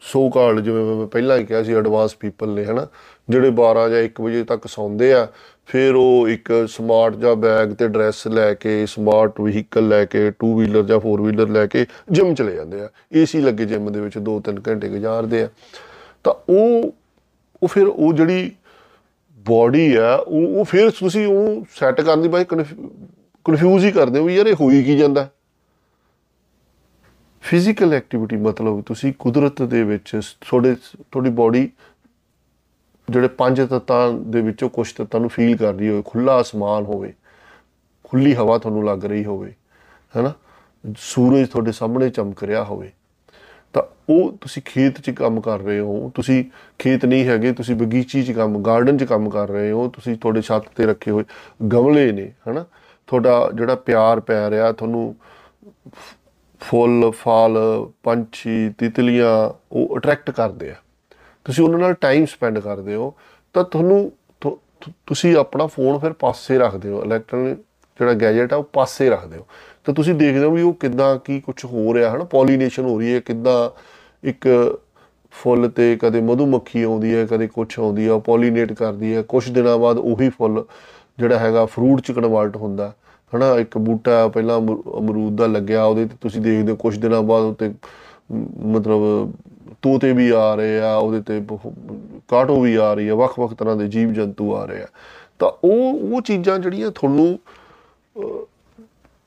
[SPEAKER 1] ਸੋ ਕਾਲਡ ਜਿਵੇਂ ਮੈਂ ਪਹਿਲਾਂ ਹੀ ਕਿਹਾ ਸੀ ਐਡਵਾਂਸ ਪੀਪਲ ਨੇ ਹਨਾ ਜਿਹੜੇ 12 ਜਾਂ 1 ਵਜੇ ਤੱਕ ਸੌਂਦੇ ਆ ਫਿਰ ਉਹ ਇੱਕ ਸਮਾਰਟ ਜਾਂ ਬੈਗ ਤੇ ਡਰੈਸ ਲੈ ਕੇ ਸਮਾਰਟ ਵਹੀਕਲ ਲੈ ਕੇ 2 ਵੀਲਰ ਜਾਂ 4 ਵੀਲਰ ਲੈ ਕੇ ਜਿਮ ਚਲੇ ਜਾਂਦੇ ਆ। ਏਸੀ ਲੱਗੇ ਜਿਮ ਦੇ ਵਿੱਚ 2-3 ਘੰਟੇ ਗੁਜ਼ਾਰਦੇ ਆ। ਤਾਂ ਉਹ ਉਹ ਫਿਰ ਉਹ ਜਿਹੜੀ ਬਾਡੀ ਆ, ਉਹ ਉਹ ਫਿਰ ਤੁਸੀਂ ਉਹ ਸੈੱਟ ਕਰਨ ਦੀ ਬਾਈ ਕਨਫਿਊਜ਼ ਹੀ ਕਰਦੇ ਹੋ ਵੀ ਯਾਰ ਇਹ ਹੋਈ ਕੀ ਜਾਂਦਾ। ਫਿਜ਼ੀਕਲ ਐਕਟੀਵਿਟੀ ਮਤਲਬ ਤੁਸੀਂ ਕੁਦਰਤ ਦੇ ਵਿੱਚ ਤੁਹਾਡੇ, ਤੁਹਾਡੀ ਬਾਡੀ ਜਿਹੜੇ ਪੰਜ ਤੱਤਾਂ ਦੇ ਵਿੱਚੋਂ ਕੁਝ ਤੱਤਾਂ ਨੂੰ ਫੀਲ ਕਰ ਰਹੀ ਹੋਵੇ ਖੁੱਲਾ ਅਸਮਾਨ ਹੋਵੇ ਖੁੱਲੀ ਹਵਾ ਤੁਹਾਨੂੰ ਲੱਗ ਰਹੀ ਹੋਵੇ, ਹੈਨਾ? ਸੂਰਜ ਤੁਹਾਡੇ ਸਾਹਮਣੇ ਚਮਕ ਰਿਹਾ ਹੋਵੇ। ਤਾਂ ਉਹ ਤੁਸੀਂ ਖੇਤ 'ਚ ਕੰਮ ਕਰ ਰਹੇ ਹੋ, ਤੁਸੀਂ ਖੇਤ ਨਹੀਂ ਹੈਗੇ, ਤੁਸੀਂ ਬਗੀਚੀ 'ਚ ਕੰਮ ਗਾਰਡਨ 'ਚ ਕੰਮ ਕਰ ਰਹੇ ਹੋ, ਤੁਸੀਂ ਤੁਹਾਡੇ ਛੱਤ ਤੇ ਰੱਖੇ ਹੋਏ ਗਮਲੇ ਨੇ, ਹਨਾ? ਤੁਹਾਡਾ ਜਿਹੜਾ ਪਿਆਰ ਪੈ ਰਿਹਾ, ਤੁਹਾਨੂੰ ਫੁੱਲ, ਫਲ, ਪੰਛੀ, ਤਿਤਲੀਆਂ, ਉਹ ਅਟਰੈਕਟ ਕਰਦੇ ਆ। ਤੁਸੀਂ ਉਹਨਾਂ ਨਾਲ ਟਾਈਮ ਸਪੈਂਡ ਕਰਦੇ ਹੋ ਤਾਂ ਤੁਹਾਨੂੰ ਤੁ- ਤੁ- ਤੁਸੀਂ ਆਪਣਾ ਫੋਨ ਫਿਰ ਪਾਸੇ ਰੱਖਦੇ ਹੋ ਇਲੈਕਟ੍ਰੋਨਿਕ ਜਿਹੜਾ ਗੈਜਟ ਆ ਉਹ ਪਾਸੇ ਰੱਖਦੇ ਹੋ। ਤਾਂ ਤੁਸੀਂ ਦੇਖਦੇ ਹੋ ਵੀ ਉਹ ਕਿੱਦਾਂ ਕੀ ਕੁਝ ਹੋ ਰਿਹਾ ਹੈ ਨਾ ਪੋਲੀਨੇਸ਼ਨ ਹੋ ਰਹੀ ਹੈ ਕਿੱਦਾਂ ਇੱਕ ਫੁੱਲ ਤੇ ਕਦੇ ਮਧੂਮੱਖੀ ਆਉਂਦੀ ਹੈ ਕਦੇ ਕੁਝ ਆਉਂਦੀ ਹੈ ਉਹ ਪੋਲੀਨੇਟ ਕਰਦੀ ਹੈ ਕੁਝ ਦਿਨਾਂ ਬਾਅਦ ਉਹੀ ਫੁੱਲ ਜਿਹੜਾ ਹੈਗਾ ਫਰੂਟ ਚ ਕਨਵਰਟ ਹੁੰਦਾ ਹਨਾ? ਇੱਕ ਬੂਟਾ ਪਹਿਲਾਂ ਅਮਰੂ- ਅਮਰੂਦ ਦਾ ਲੱਗਿਆ ਉਹਦੇ ਤੇ ਤੁਸੀਂ ਦੇਖਦੇ ਹੋ ਕੁਝ ਦਿਨਾਂ ਬਾਅਦ ਉੱਤੇ ਮ, ਮਤਲਬ ਤੋਤੇ ਵੀ ਆ ਰਹੇ ਆ ਉਹਦੇ ਤੇ ਬਹੁ- ਕਾਟੋ ਵੀ ਆ ਰਹੀ ਹੈ ਵੱਖ-ਵੱਖ ਤਰ੍ਹਾਂ ਦੇ ਜੀਵ ਜੰਤੂ ਆ ਰਹੇ ਆ। ਤਾਂ ਉਹ ਉਹ ਚੀਜ਼ਾਂ ਜਿਹੜੀਆਂ ਤੁਹਾਨੂੰ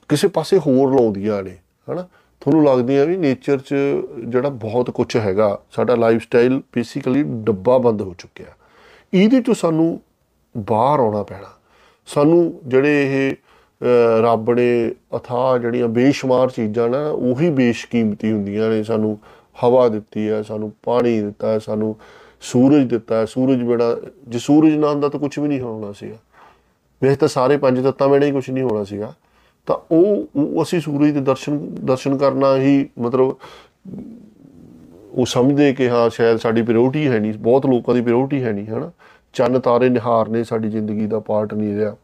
[SPEAKER 1] ਕਿਸੇ ਪਾਸੇ ਹੋਰ ਲਾਉਂਦੀਆਂ ਨੇ ਹਨਾ? ਤੁਹਾਨੂੰ ਲੱਗਦੀਆਂ ਵੀ ਨੇਚਰ 'ਚ ਜਿਹੜਾ ਬਹੁਤ ਕੁਝ ਹੈਗਾ ਸਾਡਾ ਲਾਈਫ ਸਟਾਈਲ ਬੇਸਿਕਲੀ ਡੱਬਾ ਬੰਦ ਹੋ ਚੁੱਕਿਆ। ਇਹਦੇ 'ਚੋਂ ਸਾਨੂੰ ਬਾਹਰ ਆਉਣਾ ਪੈਣਾ। ਸਾਨੂੰ ਜਿਹੜੇ ਇਹ ਅਹ, ਰੱਬ ਨੇ ਅਥਾਹ ਜਿਹੜੀਆਂ ਬੇਸ਼ੁਮਾਰ ਚੀਜ਼ਾਂ ਨਾ ਉਹੀ ਬੇਸ਼ਕੀਮਤੀ ਹੁੰਦੀਆਂ ਨੇ ਸਾਨੂੰ ਹਵਾ ਦਿੱਤੀ ਹੈ, ਸਾਨੂੰ ਪਾਣੀ ਦਿੱਤਾ ਹੈ, ਸਾਨੂੰ ਸੂਰਜ ਦਿੱਤਾ ਹੈ। ਸੂਰਜ ਬਿਨਾ, ਜੇ ਸੂਰਜ ਨਾ ਹੁੰਦਾ ਤਾਂ ਕੁਝ ਵੀ ਨਹੀਂ ਹੋਣਾ ਸੀਗਾ। ਵੈਸੇ ਤਾਂ ਸਾਰੇ ਪੰਜ ਤੱਤਾਂ ਵੇਲੇ ਹੀ ਕੁਝ ਨਹੀਂ ਹੋਣਾ ਸੀਗਾ। ਤਾਂ ਉਹ ਉਹ ਅਸੀਂ ਸੂਰਜ ਦੇ ਦਰਸ਼ਨ ਦਰਸ਼ਨ ਕਰਨਾ ਹੀ ਮਤਲਬ ਉਹ ਸਮਝਦੇ ਕਿ ਹਾਂ, ਸ਼ਾਇਦ ਸਾਡੀ ਪ੍ਰਾਇੋਰਟੀ ਹੈ ਨਹੀਂ। ਬਹੁਤ ਲੋਕਾਂ ਦੀ ਪ੍ਰਾਇੋਰਟੀ ਹੈ ਨਹੀਂ, ਹਨਾ? ਚੰਨ ਤਾਰੇ ਨਿਹਾਰਨੇ ਸਾਡੀ ਜ਼ਿੰਦਗੀ ਦਾ ਪਾਰਟ ਨਹੀਂ ਰਿਹਾ।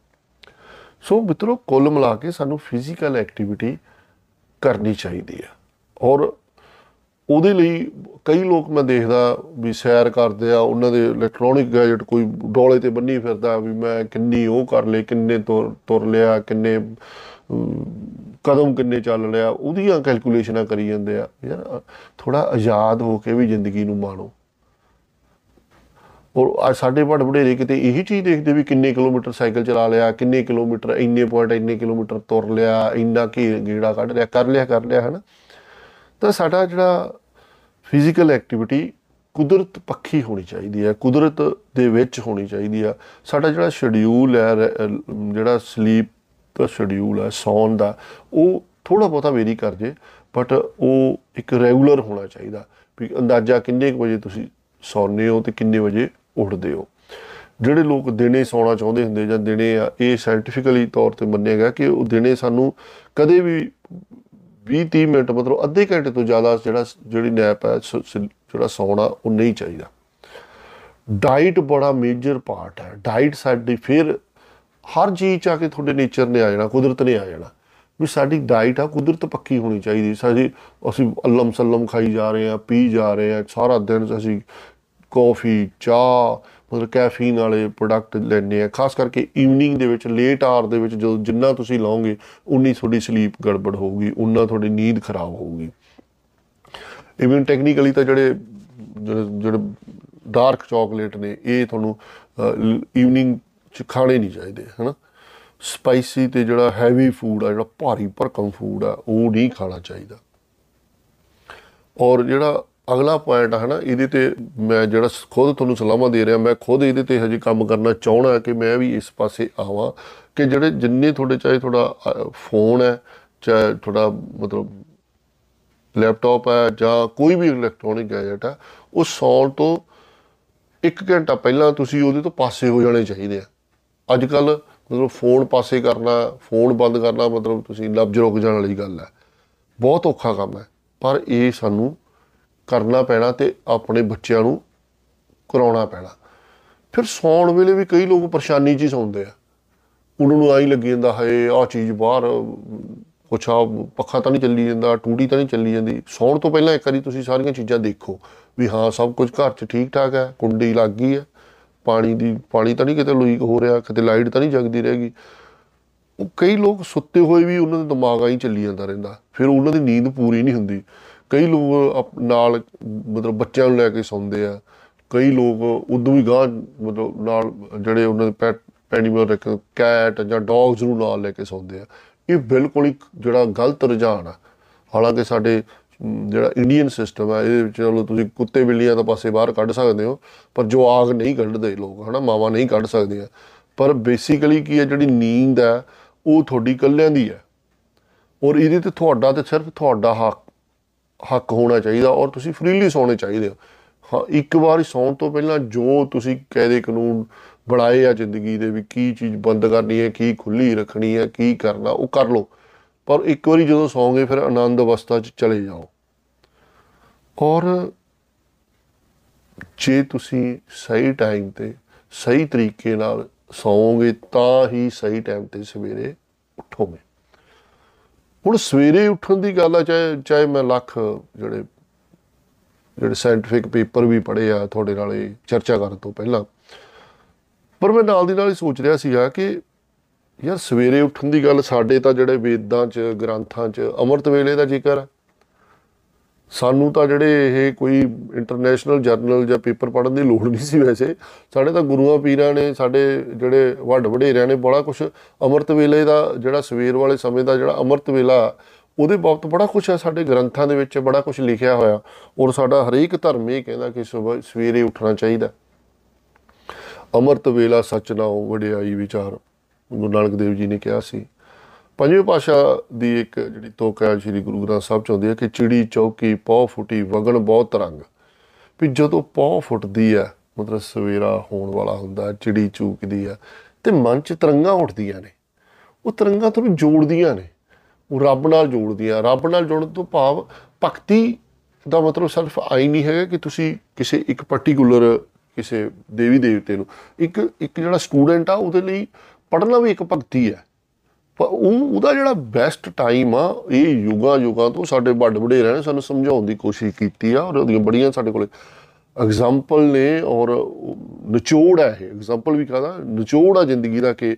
[SPEAKER 1] ਸੋ ਮਿੱਤਰੋ, ਕੁੱਲ ਮਿਲਾ ਕੇ ਸਾਨੂੰ ਫਿਜ਼ੀਕਲ ਐਕਟੀਵਿਟੀ ਕਰਨੀ ਚਾਹੀਦੀ ਹੈ। ਔਰ ਉਹਦੇ ਲਈ ਕਈ ਲੋਕ ਮੈਂ ਦੇਖਦਾ ਵੀ ਸੈਰ ਕਰਦੇ ਆ ਉਹਨਾਂ ਦੇ ਇਲੈਕਟ੍ਰੋਨਿਕ ਗੈਜਟ ਕੋਈ ਡੋਲੇ ਤੇ ਬੰਨੀ ਫਿਰਦਾ ਵੀ ਮੈਂ ਕਿੰਨੀ ਉਹ ਕਰ ਲਏ ਕਿੰਨੇ ਤੁਰ ਤੁਰ ਲਿਆ ਕਿੰਨੇ ਅਮ, ਕਦਮ ਕਿੰਨੇ ਚੱਲ ਲਿਆ ਉਹਦੀਆਂ ਕੈਲਕੂਲੇਸ਼ਨਾਂ ਕਰੀ ਜਾਂਦੇ ਆ। ਯਾਰ ਥੋੜਾ ਆਜ਼ਾਦ ਹੋ ਕੇ ਵੀ ਜ਼ਿੰਦਗੀ ਨੂੰ ਮਾਣੋ। ਔਰ ਅੱਜ ਸਾਡੇ ਵੱਡ ਵਡੇਰੇ ਕਿਤੇ ਇਹੀ ਚੀਜ਼ ਦੇਖਦੇ ਵੀ ਕਿੰਨੇ ਕਿਲੋਮੀਟਰ ਸਾਈਕਲ ਚਲਾ ਲਿਆ ਕਿੰਨੇ ਕਿਲੋਮੀਟਰ ਇੰਨੇ ਪੁਆਇੰਟ ਇੰਨੇ ਕਿਲੋਮੀਟਰ ਤੁਰ ਲਿਆ ਇੰਨਾ ਕੀ ਗੇੜਾ ਕੱਢ ਲਿਆ ਕਰ ਲਿਆ ਕਰ ਲਿਆ ਹਨਾ? ਤਾਂ ਸਾਡਾ ਜਿਹੜਾ ਫਿਜ਼ੀਕਲ ਐਕਟੀਵਿਟੀ ਕੁਦਰਤ ਪੱਖੀ ਹੋਣੀ ਚਾਹੀਦੀ ਹੈ, ਕੁਦਰਤ ਦੇ ਵਿੱਚ ਹੋਣੀ ਚਾਹੀਦੀ ਆ। ਸਾਡਾ ਜਿਹੜਾ ਸ਼ਡਿਊਲ ਹੈ, ਰ- ਅਹ, ਜਿਹੜਾ ਸਲੀਪ ਦਾ ਸ਼ਡਿਊਲ ਹੈ, ਸੌਣ ਦਾ, ਉਹ ਥੋੜਾ ਬਹੁਤਾ ਵੇਰੀ ਕਰ ਜੇ ਬਟ ਉਹ ਇੱਕ ਰੈਗੂਲਰ ਹੋਣਾ ਚਾਹੀਦਾ। ਵੀ ਅੰਦਾਜ਼ਾ ਕਿੰਨੇ ਕੁ ਵਜੇ ਤੁਸੀਂ ਸੌਂਦੇ ਹੋ ਤੇ ਕਿੰਨੇ ਵਜੇ ਉੱਠਦੇ ਹੋ। ਜਿਹੜੇ ਲੋਕ ਦਿਨੇ ਸੌਣਾ ਚਾਹੁੰਦੇ ਹੁੰਦੇ ਜਾਂ ਦਿਨੇ ਆ, ਇਹ ਸਾਇੰਟੀਫਿਕਲੀ ਤੌਰ ਤੇ ਮੰਨਿਆ ਗਿਆ ਕਿ ਉਹ ਦਿਨੇ ਸਾਨੂੰ ਕਦੇ ਵੀ 20 30 ਮਿੰਟ ਮਤਲਬ ਅੱਧੇ ਘੰਟੇ ਤੋਂ ਜ਼ਿਆਦਾ ਜਿਹੜਾ ਜਿਹੜੀ ਨੈਪ ਹੈ, ਸ- ਸ- ਜਿਹੜਾ ਸੌਣਾ, ਉਹ ਨਹੀਂ ਚਾਹੀਦਾ। ਡਾਈਟ ਬੜਾ ਮੇਜਰ ਪਾਰਟ ਹੈ। ਡਾਈਟ ਸਾਡੀ ਫਿਰ ਹਰ ਚੀਜ਼ ਚ ਆ ਕੇ ਤੁਹਾਡੇ ਨੇਚਰ ਨੇ ਆ ਜਾਣਾ, ਕੁਦਰਤ ਨੇ ਆ ਜਾਣਾ। ਵੀ ਸਾਡੀ ਡਾਈਟ ਆ, ਕੁਦਰਤ ਪੱਕੀ ਹੋਣੀ ਚਾਹੀਦੀ। ਸਾਡੀ, ਅਸੀਂ ਅੱਲਮ ਸੱਲਮ ਖਾਈ ਜਾ ਰਹੇ ਆ ਪੀ ਜਾ ਰਹੇ ਆ ਸਾਰਾ ਦਿਨ ਅਸੀਂ ਕੌਫੀ, ਚਾਹ ਮਤਲਬ ਕੈਫੀਨ ਵਾਲੇ ਪ੍ਰੋਡਕਟ ਲੈਣੇ ਆ। ਖਾਸ ਕਰਕੇ ਈਵਨਿੰਗ ਦੇ ਵਿੱਚ ਲੇਟ ਆਰ ਦੇ ਵਿੱਚ ਜਦੋਂ ਜਿੰਨਾ ਤੁਸੀਂ ਲਾਓਗੇ, ਉਨੀ ਤੁਹਾਡੀ ਸਲੀਪ ਗੜਬੜ ਹੋਊਗੀ, ਉਨਾ ਤੁਹਾਡੀ ਨੀਂਦ ਖਰਾਬ ਹੋਊਗੀ। ਇਵਨ ਟੈਕਨੀਕਲੀ ਤਾਂ ਜਿਹੜੇ ਜਿਹੜੇ ਜਿਹੜੇ ਡਾਰਕ ਚਾਕਲੇਟ ਨੇ, ਇਹ ਤੁਹਾਨੂੰ ਈਵਨਿੰਗ ਚ ਖਾਣੇ ਨਹੀਂ ਚਾਹੀਦੇ, ਹਨਾ? ਸਪਾਈਸੀ ਤੇ ਜਿਹੜਾ ਹੈਵੀ ਫੂਡ ਆ, ਜਿਹੜਾ ਭਾਰੀ ਭਰਕਮ ਫੂਡ ਆ, ਉਹ ਨਹੀਂ ਖਾਣਾ ਚਾਹੀਦਾ। ਔਰ ਜਿਹੜਾ ਅਗਲਾ ਪੁਆਇੰਟ ਹੈ ਨਾ ਇਹਦੇ ਤੇ ਮੈਂ ਜਿਹੜਾ ਸ- ਖੁਦ ਤੁਹਾਨੂੰ ਸਲਾਹਾਂ ਦੇ ਰਿਹਾ, ਮੈਂ ਖੁਦ ਇਹਦੇ ਤੇ ਹਜੇ ਕੰਮ ਕਰਨਾ ਚਾਹਣਾ ਕਿ ਮੈਂ ਵੀ ਇਸ ਪਾਸੇ ਆਵਾਂ ਕਿ ਜਿਹੜੇ ਜਿੰਨੇ ਤੁਹਾਡੇ ਚਾਹੇ ਤੁਹਾਡਾ ਫੋਨ ਹੈ, ਚਾਹੇ ਤੁਹਾਡਾ ਮਤਲਬ ਲੈਪਟਾਪ ਹੈ ਜਾਂ ਕੋਈ ਵੀ ਇਲੈਕਟ੍ਰੋਨਿਕ ਗੈਜਟ ਹੈ, ਉਹ ਸੌਣ ਤੋਂ 1 ਘੰਟਾ ਪਹਿਲਾਂ ਤੁਸੀਂ ਉਹਦੇ ਤੋਂ ਪਾਸੇ ਹੋ ਜਾਣੇ ਚਾਹੀਦੇ ਆ। ਅੱਜ ਕੱਲ ਮਤਲਬ ਫੋਨ ਪਾਸੇ ਕਰਨਾ ਫੋਨ ਬੰਦ ਕਰਨਾ ਮਤਲਬ ਤੁਸੀਂ ਲਫ਼ਜ਼ ਰੁਕ ਜਾਣ ਵਾਲੀ ਗੱਲ ਹੈ। ਬਹੁਤ ਔਖਾ ਕੰਮ ਹੈ, ਪਰ ਇਹ ਸਾਨੂੰ ਕਰਨਾ ਪੈਣਾ ਤੇ ਆਪਣੇ ਬੱਚਿਆਂ ਨੂੰ ਕਰਾਉਣਾ ਪੈਣਾ। ਫਿਰ ਸੌਣ ਵੇਲੇ ਵੀ ਕਈ ਲੋਕ ਪਰੇਸ਼ਾਨੀ 'ਚ ਹੀ ਸੌਂਦੇ ਆ। ਉਹਨਾਂ ਨੂੰ ਆਈ ਲੱਗੀ ਜਾਂਦਾ ਹੈ ਆਹ ਚੀਜ਼ ਬਾਹਰ, ਕੁਛ ਆ, ਪੱਖਾ ਤਾਂ ਨਹੀਂ ਚੱਲੀ ਜਾਂਦਾ ਟੂਟੀ ਤਾਂ ਨਹੀਂ ਚੱਲੀ ਜਾਂਦੀ। ਸੌਣ ਤੋਂ ਪਹਿਲਾਂ ਇੱਕ ਵਾਰੀ ਤੁਸੀਂ ਸਾਰੀਆਂ ਚੀਜ਼ਾਂ ਦੇਖੋ ਵੀ ਹਾਂ, ਸਭ ਕੁਝ ਘਰ 'ਚ ਠੀਕ ਠਾਕ ਹੈ, ਕੁੰਡੀ ਲੱਗ ਗਈ ਹੈ। ਪਾਣੀ ਦੀ, ਪਾਣੀ ਤਾਂ ਨਹੀਂ ਕਿਤੇ ਲੀਕ ਹੋ ਰਿਹਾ, ਕਿਤੇ ਲਾਈਟ ਤਾਂ ਨਹੀਂ ਜਗਦੀ ਰਹੇਗੀ। ਉਹ ਕਈ ਲੋਕ ਸੁੱਤੇ ਹੋਏ ਵੀ ਉਹਨਾਂ ਦੇ ਦਿਮਾਗ ਆਈ ਚੱਲੀ ਜਾਂਦਾ ਰਹਿੰਦਾ। ਫਿਰ ਉਹਨਾਂ ਦੀ ਨੀਂਦ ਪੂਰੀ ਨਹੀਂ ਹੁੰਦੀ। ਕਈ ਲੋਕ ਅਪ- ਨਾਲ ਮਤਲਬ ਬੱਚਿਆਂ ਨੂੰ ਲੈ ਕੇ ਸੌਂਦੇ ਆ। ਕਈ ਲੋਕ ਉਦੋਂ ਵੀ ਗਾਂ ਮਤਲਬ ਨਾਲ ਜਿਹੜੇ ਉਹਨਾਂ ਦੇ ਪੈਟ ਐਨੀਮਲ ਰੱਖ ਕੈਟ ਜਾਂ ਡੌਗਸ ਨੂੰ ਨਾਲ ਲੈ ਕੇ ਸੌਂਦੇ ਆ। ਇਹ ਬਿਲਕੁਲ ਇੱਕ ਜਿਹੜਾ ਗਲਤ ਰੁਝਾਨ ਆ। ਹਾਲਾਂਕਿ ਸਾਡੇ ਅਮ, ਜਿਹੜਾ ਇੰਡੀਅਨ ਸਿਸਟਮ ਹੈ ਇਹਦੇ ਵਿੱਚ ਚਲੋ ਤੁਸੀਂ ਕੁੱਤੇ ਬਿੱਲੀਆਂ ਦਾ ਪਾਸੇ ਬਾਹਰ ਕੱਢ ਸਕਦੇ ਹੋ ਪਰ ਜੋ ਆਗ ਨਹੀਂ ਕੱਢਦੇ ਲੋਕ ਹਨਾ ਮਾਵਾ ਨਹੀਂ ਕੱਢ ਸਕਦੀਆਂ। ਪਰ ਬੇਸਿਕਲੀ ਕੀ ਹੈ ਜਿਹੜੀ ਨੀਂਦ ਹੈ ਉਹ ਤੁਹਾਡੀ ਇਕੱਲਿਆਂ ਦੀ ਹੈ ਔਰ ਇਹਦੇ ਤੇ ਤੁਹਾਡਾ ਤੇ ਸਿਰਫ ਤੁਹਾਡਾ ਹੱਕ ਹੱਕ ਹੋਣਾ ਚਾਹੀਦਾ ਔਰ ਤੁਸੀਂ ਫ੍ਰੀਲੀ ਸੌਣੇ ਚਾਹੀਦੇ ਹੋ। ਹਾਂ, ਇੱਕ ਵਾਰ ਸੌਣ ਤੋਂ ਪਹਿਲਾਂ ਜੋ ਤੁਸੀਂ ਕਾਇਦੇ ਕਾਨੂੰਨ ਬਣਾਏ ਆ ਜ਼ਿੰਦਗੀ ਦੇ ਵੀ ਕੀ ਚੀਜ਼ ਬੰਦ ਕਰਨੀ ਹੈ, ਕੀ ਖੁੱਲੀ ਰੱਖਣੀ ਹੈ, ਕੀ ਕਰਨਾ, ਉਹ ਕਰ ਲਓ। ਪਰ ਇੱਕ ਵਾਰੀ ਜਦੋਂ ਸੌਂਗੇ ਫਿਰ ਆਨੰਦ ਅਵਸਥਾ 'ਚ ਚਲੇ ਜਾਓ। ਔਰ ਜੇ ਤੁਸੀਂ ਸਹੀ ਟਾਈਮ ਤੇ ਸਹੀ ਤਰੀਕੇ ਨਾਲ ਸੌਂਗੇ ਤਾਂ ਹੀ ਸਹੀ ਟਾਈਮ ਤੇ ਸਵੇਰੇ ਉੱਠੋਗੇ। ਹੁਣ ਸਵੇਰੇ ਉੱਠਣ ਦੀ ਗੱਲ ਆ, ਚਾਹੇ ਚਾਹੇ ਮੈਂ ਲੱਖ ਜਿਹੜੇ ਜਿਹੜੇ ਸਾਇੰਟਿਫਿਕ ਪੇਪਰ ਵੀ ਪੜ੍ਹੇ ਆ, ਤੁਹਾਡੇ ਨਾਲ ਇਹ ਚਰਚਾ ਕਰਨ ਤੋਂ ਪਹਿਲਾਂ। ਪਰ ਮੈਂ ਨਾਲ ਦੀ ਨਾਲ ਹੀ ਸੋਚ ਰਿਹਾ ਸੀਗਾ ਕਿ ਯਾਰ ਸਵੇਰੇ ਉੱਠਣ ਦੀ ਗੱਲ ਸਾਡੇ ਤਾਂ ਜਿਹੜੇ ਵੇਦਾਂ 'ਚ, ਗ੍ਰੰਥਾਂ 'ਚ, ਅੰਮ੍ਰਿਤ ਵੇਲੇ ਦਾ ਜ਼ਿਕਰ ਹੈ ਸਾਨੂੰ ਤਾਂ ਜਿਹੜੇ ਇਹ ਕੋਈ ਇੰਟਰਨੈਸ਼ਨਲ ਜਰਨਲ ਜਾਂ ਪੇਪਰ ਪੜ੍ਹਨ ਦੀ ਲੋੜ ਨਹੀਂ ਸੀ ਵੈਸੇ। ਸਾਡੇ ਤਾਂ ਗੁਰੂਆਂ ਪੀਰਾਂ ਨੇ, ਸਾਡੇ ਜਿਹੜੇ ਵੱਡ ਵਡੇਰਿਆਂ ਨੇ ਬੜਾ ਕੁਝ ਅੰਮ੍ਰਿਤ ਵੇਲੇ ਦਾ ਜਿਹੜਾ ਸਵੇਰ ਵਾਲੇ ਸਮੇਂ ਦਾ ਜਿਹੜਾ ਅੰਮ੍ਰਿਤ ਵੇਲਾ, ਉਹਦੇ ਬਾਬਤ ਬੜਾ ਕੁਝ ਹੈ ਸਾਡੇ ਗ੍ਰੰਥਾਂ ਦੇ ਵਿੱਚ ਬੜਾ ਕੁਝ ਲਿਖਿਆ ਹੋਇਆ। ਔਰ ਸਾਡਾ ਹਰੇਕ ਧਰਮ ਇਹ ਕਹਿੰਦਾ ਕਿ ਸਵੇਰ, ਸਵੇਰੇ ਉੱਠਣਾ ਚਾਹੀਦਾ। ਅੰਮ੍ਰਿਤ ਵੇਲਾ ਸੱਚ ਨਾਉ ਵਡਿਆਈ ਵਿਚਾਰ। ਗੁਰੂ ਨਾਨਕ ਦੇਵ ਜੀ ਨੇ ਕਿਹਾ ਸੀ ਪੰਜਵੇਂ ਪਾਸ਼ਾ ਦੀ ਇੱਕ ਜਿਹੜੀ ਤੋਕ ਹੈ, ਸ੍ਰੀ ਗੁਰੂ ਗ੍ਰੰਥ ਸਾਹਿਬ ਚ ਆਉਂਦੀ ਹੈ ਕਿ ਚਿੜੀ, ਚੌਕੀ, ਪੌ ਫੁੱਟੀ, ਵਗਣ ਬਹੁਤ ਤਰੰਗ। ਵੀ ਜਦੋਂ ਪੌ ਫੁੱਟਦੀ ਹੈ, ਮਤਲਬ ਸਵੇਰਾ ਹੋਣ ਵਾਲਾ ਹੁੰਦਾ ਚਿੜੀ ਚੂਕਦੀ ਆ ਤੇ ਮਨ ਚ ਤਰੰਗਾਂ ਉੱਠਦੀਆਂ ਨੇ। ਉਹ ਤਰੰਗਾਂ ਤੁਹਾਨੂੰ ਜੋੜਦੀਆਂ ਨੇ। ਉਹ ਰੱਬ ਨਾਲ ਜੋੜਦੀਆਂ। ਰੱਬ ਨਾਲ ਜੁੜਨ ਤੋਂ ਭਾਵ ਭਗਤੀ ਦਾ ਮਤਲਬ ਸਿਰਫ ਆਈ ਨਹੀਂ ਹੈਗਾ ਕਿ ਤੁਸੀਂ ਕਿਸੇ ਇੱਕ ਪਾਰਟਿਕੂਲਰ ਕਿਸੇ ਦੇਵੀ ਦੇਵਤੇ ਨੂੰ, ਇੱਕ ਇੱਕ ਜਿਹੜਾ ਸਟੂਡੈਂਟ ਆ, ਉਹਦੇ ਲਈ ਪੜ੍ਹਨਾ ਵੀ ਇੱਕ ਭਗਤੀ ਹੈ। ਪਰ ਉਹ ਉਹਦਾ ਜਿਹੜਾ ਬੈਸਟ ਟਾਈਮ ਆ, ਇਹ ਯੁਗਾ ਯੁਗਾ ਤੋਂ ਸਾਡੇ ਵੱਡ ਵਡੇਰਿਆਂ ਨੇ ਸਾਨੂੰ ਸਮਝਾਉਣ ਦੀ ਕੋਸ਼ਿਸ਼ ਕੀਤੀ ਆ, ਔਰ ਉਹਦੀਆਂ ਬੜੀਆਂ ਸਾਡੇ ਕੋਲੇ ਐਗਜ਼ਾਮਪਲ ਨੇ, ਔਰ ਨਿਚੋੜ ਹੈ ਇਹ। ਐਗਜ਼ਾਮਪਲ ਵੀ ਕਹਦਾ, ਨਿਚੋੜ ਆ ਜ਼ਿੰਦਗੀ ਦਾ ਕਿ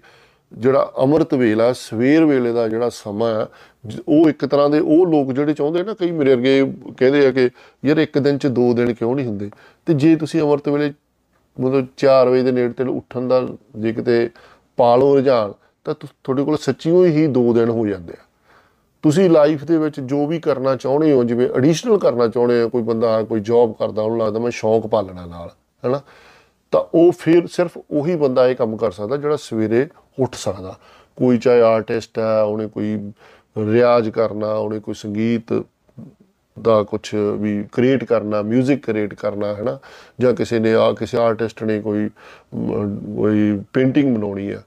[SPEAKER 1] ਜਿਹੜਾ ਅੰਮ੍ਰਿਤ ਵੇਲਾ, ਸਵੇਰ ਵੇਲੇ ਦਾ ਜਿਹੜਾ ਸਮਾਂ ਹੈ ਉਹ ਇੱਕ ਤਰ੍ਹਾਂ ਦੇ ਉਹ ਲੋਕ ਜਿਹੜੇ ਚਾਹੁੰਦੇ ਨਾ, ਕਈ ਮੇਰੇ ਅਰਗੇ ਕਹਿੰਦੇ ਆ ਕਿ ਯਾਰ ਇੱਕ ਦਿਨ 'ਚ ਦੋ ਦਿਨ ਕਿਉਂ ਨਹੀਂ ਹੁੰਦੇ? ਤੇ ਜੇ ਤੁਸੀਂ ਅੰਮ੍ਰਿਤ ਵੇਲੇ ਮਤਲਬ 4 ਵਜੇ ਦੇ ਨੇੜੇ ਤੇ ਉੱਠਣ ਦਾ, ਜੇ ਕਿਤੇ ਪਾਲੋ ਰੁਝਾਨ ਤਾਂ ਤੁਹਾਡੇ ਕੋਲ ਸੱਚੀਓ ਹੀ 2 ਦਿਨ ਹੋ ਜਾਂਦੇ ਆ। ਤੁਸੀਂ ਲਾਈਫ ਦੇ ਵਿੱਚ ਜੋ ਵੀ ਕਰਨਾ ਚਾਹੁੰਦੇ ਹੋ, ਜਿਵੇਂ ਐਡੀਸ਼ਨਲ ਕਰਨਾ ਚਾਹੁੰਦੇ ਆ ਕੋਈ ਬੰਦਾ ਕੋਈ ਜੌਬ ਕਰਦਾ, ਉਹਨੂੰ ਲੱਗਦਾ ਮੈਂ ਸ਼ੌਂਕ ਪਾਲਣਾ ਨਾਲ, ਹੈਨਾ? ਤਾਂ ਉਹ ਫਿਰ ਸਿਰਫ ਉਹੀ ਬੰਦਾ ਇਹ ਕੰਮ ਕਰ ਸਕਦਾ ਜਿਹੜਾ ਸਵੇਰੇ ਉੱਠ ਸਕਦਾ। ਕੋਈ ਚਾਹੇ ਆਰਟਿਸਟ ਹੈ, ਉਹਨੇ ਕੋਈ ਰਿਆਜ਼ ਕਰਨਾ, ਉਹਨੇ ਕੋਈ ਸੰਗੀਤ ਦਾ ਕੁਝ ਵੀ ਕ੍ਰੀਏਟ ਕਰਨਾ 뮤직 ਕ੍ਰੀਏਟ ਕਰਨਾ ਹੈ ਨਾ ਜਾਂ ਕਿਸੇ ਨੇ ਆ, ਕਿਸੇ ਆਰਟਿਸਟ ਨੇ ਕੋਈ ਕੋਈ ਪੇਂਟਿੰਗ ਬਣਾਉਣੀ ਆ।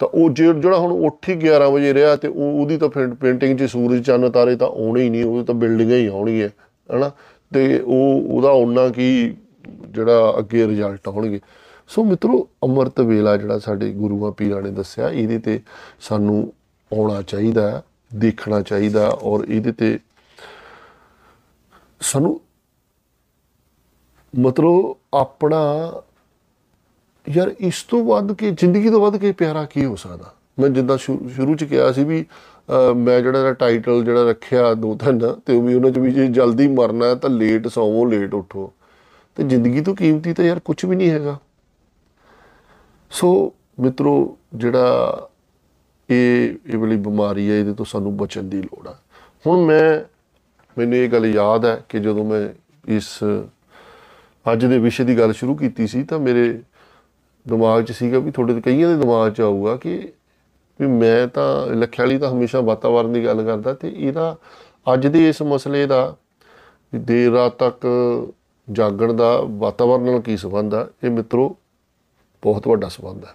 [SPEAKER 1] ਤਾਂ ਉਹ ਜਿਹੜਾ ਹੁਣ ਉੱਠ ਹੀ 11 ਵਜੇ ਰਿਹਾ ਤੇ ਉਹ ਉਹਦੀ ਤਾਂ ਪੇਂਟਿੰਗ 'ਚ ਸੂਰਜ, ਚੰਨ, ਤਾਰੇ ਤਾਂ ਆਉਣੇ ਹੀ ਨਹੀਂ, ਉਹ ਤਾਂ ਬਿਲਡਿੰਗਾਂ ਹੀ ਆਉਣਗੀਆਂ, ਹਨਾ? ਤੇ ਉਹ ਉਹਦਾ ਉਹਨਾਂ ਕੀ ਜਿਹੜਾ ਅੱਗੇ ਰਿਜ਼ਲਟ ਆਉਣਗੇ। ਸੋ ਮਿੱਤਰੋ, ਅਮਰਤ ਵੇਲਾ ਜਿਹੜਾ ਸਾਡੇ ਗੁਰੂਆਂ ਪੀਰਾਂ ਨੇ ਦੱਸਿਆ, ਇਹਦੇ ਤੇ ਸਾਨੂੰ ਆਉਣਾ ਚਾਹੀਦਾ, ਦੇਖਣਾ ਚਾਹੀਦਾ ਔਰ ਇਹਦੇ ਤੇ ਸਾਨੂੰ ਮਤਲਬ ਆਪਣਾ ਯਾਰ ਇਸ ਤੋਂ ਵੱਧ ਕੇ, ਜ਼ਿੰਦਗੀ ਤੋਂ ਵੱਧ ਕੇ ਪਿਆਰਾ ਕੀ ਹੋ ਸਕਦਾ? ਮੈਂ ਜਿੱਦਾਂ ਸ਼ੁਰੂ ਚ ਕਿਹਾ ਸੀ ਵੀ ਮੈਂ ਜਿਹੜਾ ਟਾਈਟਲ ਜਿਹੜਾ ਰੱਖਿਆ ਦੋ ਤਿੰਨ, ਤੇ ਉਹ ਵੀ ਉਹਨਾਂ ਚ ਵੀ ਜੇ ਜਲਦੀ ਮਰਨਾ ਤਾਂ ਲੇਟ ਸੌਵੋ ਲੇਟ ਉਠੋ। ਤੇ ਜ਼ਿੰਦਗੀ ਤੋਂ ਕੀਮਤੀ ਤਾਂ ਯਾਰ ਕੁਝ ਵੀ ਨਹੀਂ ਹੈਗਾ। ਸੋ ਮਿੱਤਰੋ, ਜਿਹੜਾ ਇਹ ਇਹ ਵਾਲੀ ਬਿਮਾਰੀ ਹੈ, ਇਹਦੇ ਤੋਂ ਸਾਨੂੰ ਬਚਣ ਦੀ ਲੋੜ ਆ। ਹੁਣ ਮੈਂ, ਮੈਨੂੰ ਇਹ ਗੱਲ ਯਾਦ ਹੈ ਕਿ ਜਦੋਂ ਮੈਂ ਇਸ, ਅੱਜ ਦੇ ਵਿਸ਼ੇ ਦੀ ਗੱਲ ਸ਼ੁਰੂ ਕੀਤੀ ਸੀ, ਤਾਂ ਮੇਰੇ ਦਿਮਾਗ 'ਚ ਸੀਗਾ ਵੀ ਤੁਹਾਡੇ ਕਈਆਂ ਦੇ ਦਿਮਾਗ 'ਚ ਆਊਗਾ ਕਿ ਵੀ ਮੈਂ ਤਾਂ ਲੱਖਿਆ ਵਾਲੀ ਤਾਂ ਹਮੇਸ਼ਾ ਵਾਤਾਵਰਣ ਦੀ ਗੱਲ ਕਰਦਾ ਤੇ ਇਹਦਾ ਅੱਜ ਦੇ ਇਸ ਮਸਲੇ ਦਾ ਵੀ ਦੇਰ ਰਾਤ ਤੱਕ ਜਾਗਣ ਦਾ ਵਾਤਾਵਰਣ ਨਾਲ ਕੀ ਸੰਬੰਧ ਆ, ਇਹ ਮਿੱਤਰੋ ਬਹੁਤ ਵੱਡਾ ਸੰਬੰਧ ਹੈ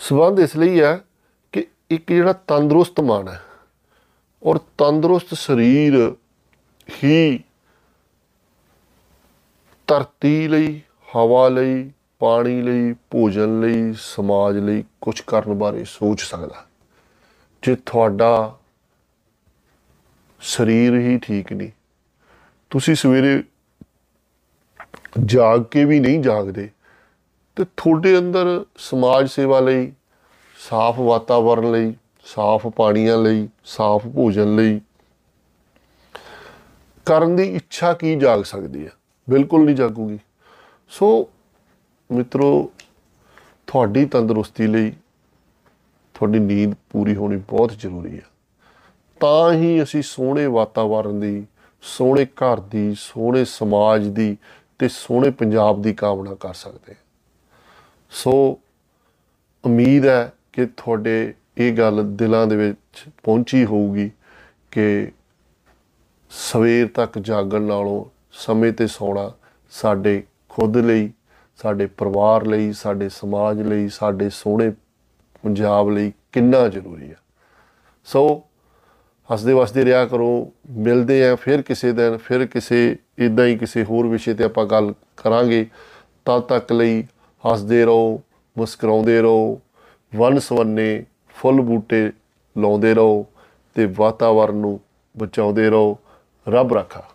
[SPEAKER 1] ਸੰਬੰਧ ਇਸ ਲਈ ਹੈ ਕਿ ਇੱਕ ਜਿਹੜਾ ਤੰਦਰੁਸਤ ਮਨ ਹੈ ਔਰ ਤੰਦਰੁਸਤ ਸਰੀਰ ਹੀ ਧਰਤੀ ਲਈ, ਹਵਾ ਲਈ ਪਾਣੀ ਲਈ, ਭੋਜਨ ਲਈ, ਸਮਾਜ ਲਈ ਕੁਝ ਕਰਨ ਬਾਰੇ ਸੋਚ ਸਕਦਾ। ਜੇ ਤੁਹਾਡਾ ਸਰੀਰ ਹੀ ਠੀਕ ਨਹੀਂ, ਤੁਸੀਂ ਸਵੇਰੇ ਜਾਗ ਕੇ ਵੀ ਨਹੀਂ ਜਾਗਦੇ, ਤੇ ਤੁਹਾਡੇ ਅੰਦਰ ਸਮਾਜ ਸੇਵਾ ਲਈ, ਸਾਫ਼ ਵਾਤਾਵਰਣ ਲਈ, ਸਾਫ਼ ਪਾਣੀਆਂ ਲਈ, ਸਾਫ਼ ਭੋਜਨ ਲਈ ਕਰਨ ਦੀ ਇੱਛਾ ਕੀ ਜਾਗ ਸਕਦੀ ਹੈ? ਬਿਲਕੁਲ ਨਹੀਂ ਜਾਗੂਗੀ। ਸੋ ਮਿੱਤਰੋ, ਤੁਹਾਡੀ ਤੰਦਰੁਸਤੀ ਲਈ ਤੁਹਾਡੀ ਨੀਂਦ ਪੂਰੀ ਹੋਣੀ ਬਹੁਤ ਜ਼ਰੂਰੀ ਹੈ ਤਾਂ ਹੀ ਅਸੀਂ ਸੋਹਣੇ ਵਾਤਾਵਰਣ ਦੀ, ਸੋਹਣੇ ਘਰ ਦੀ, ਸੋਹਣੇ ਸਮਾਜ ਦੀ ਤੇ ਸੋਹਣੇ ਪੰਜਾਬ ਦੀ ਕਾਮਨਾ ਕਰ ਸਕਦੇ ਸੋ, ਉਮੀਦ ਹੈ ਕਿ ਤੁਹਾਡੇ ਇਹ ਗੱਲ ਦਿਲਾਂ ਦੇ ਵਿੱਚ ਪਹੁੰਚੀ ਹੋਊਗੀ ਕਿ ਸਵੇਰ ਤੱਕ ਜਾਗਣ ਨਾਲੋਂ ਸਮੇਂ ਤੇ ਸੌਣਾ ਸਾਡੇ ਖੁਦ ਲਈ ਸਾਡੇ ਪਰਿਵਾਰ ਲਈ, ਸਾਡੇ ਸਮਾਜ ਲਈ, ਸਾਡੇ ਸੋਹਣੇ ਪੰਜਾਬ ਲਈ ਕਿੰਨਾ ਜ਼ਰੂਰੀ ਹੈ ਸੋ ਹੱਸਦੇ ਵਸਦੇ ਰਿਹਾ ਕਰੋ, ਮਿਲਦੇ ਆ ਫਿਰ ਕਿਸੇ ਦਿਨ, ਫਿਰ ਕਿਸੇ ਇਦਾਂ ਹੀ ਕਿਸੇ ਹੋਰ ਵਿਸ਼ੇ ਤੇ ਆਪਾਂ ਗੱਲ ਕਰਾਂਗੇ। ਤਦ ਤੱਕ ਲਈ ਹੱਸਦੇ ਰਹੋ, ਮੁਸਕਰਾਉਂਦੇ ਰਹੋ, ਵਨ ਸਵੰਨੇ ਫੁੱਲ ਬੂਟੇ ਲਾਉਂਦੇ ਰਹੋ ਤੇ ਵਾਤਾਵਰਨ ਨੂੰ ਬਚਾਉਂਦੇ ਰਹੋ। ਰੱਬ ਰਾਖਾ।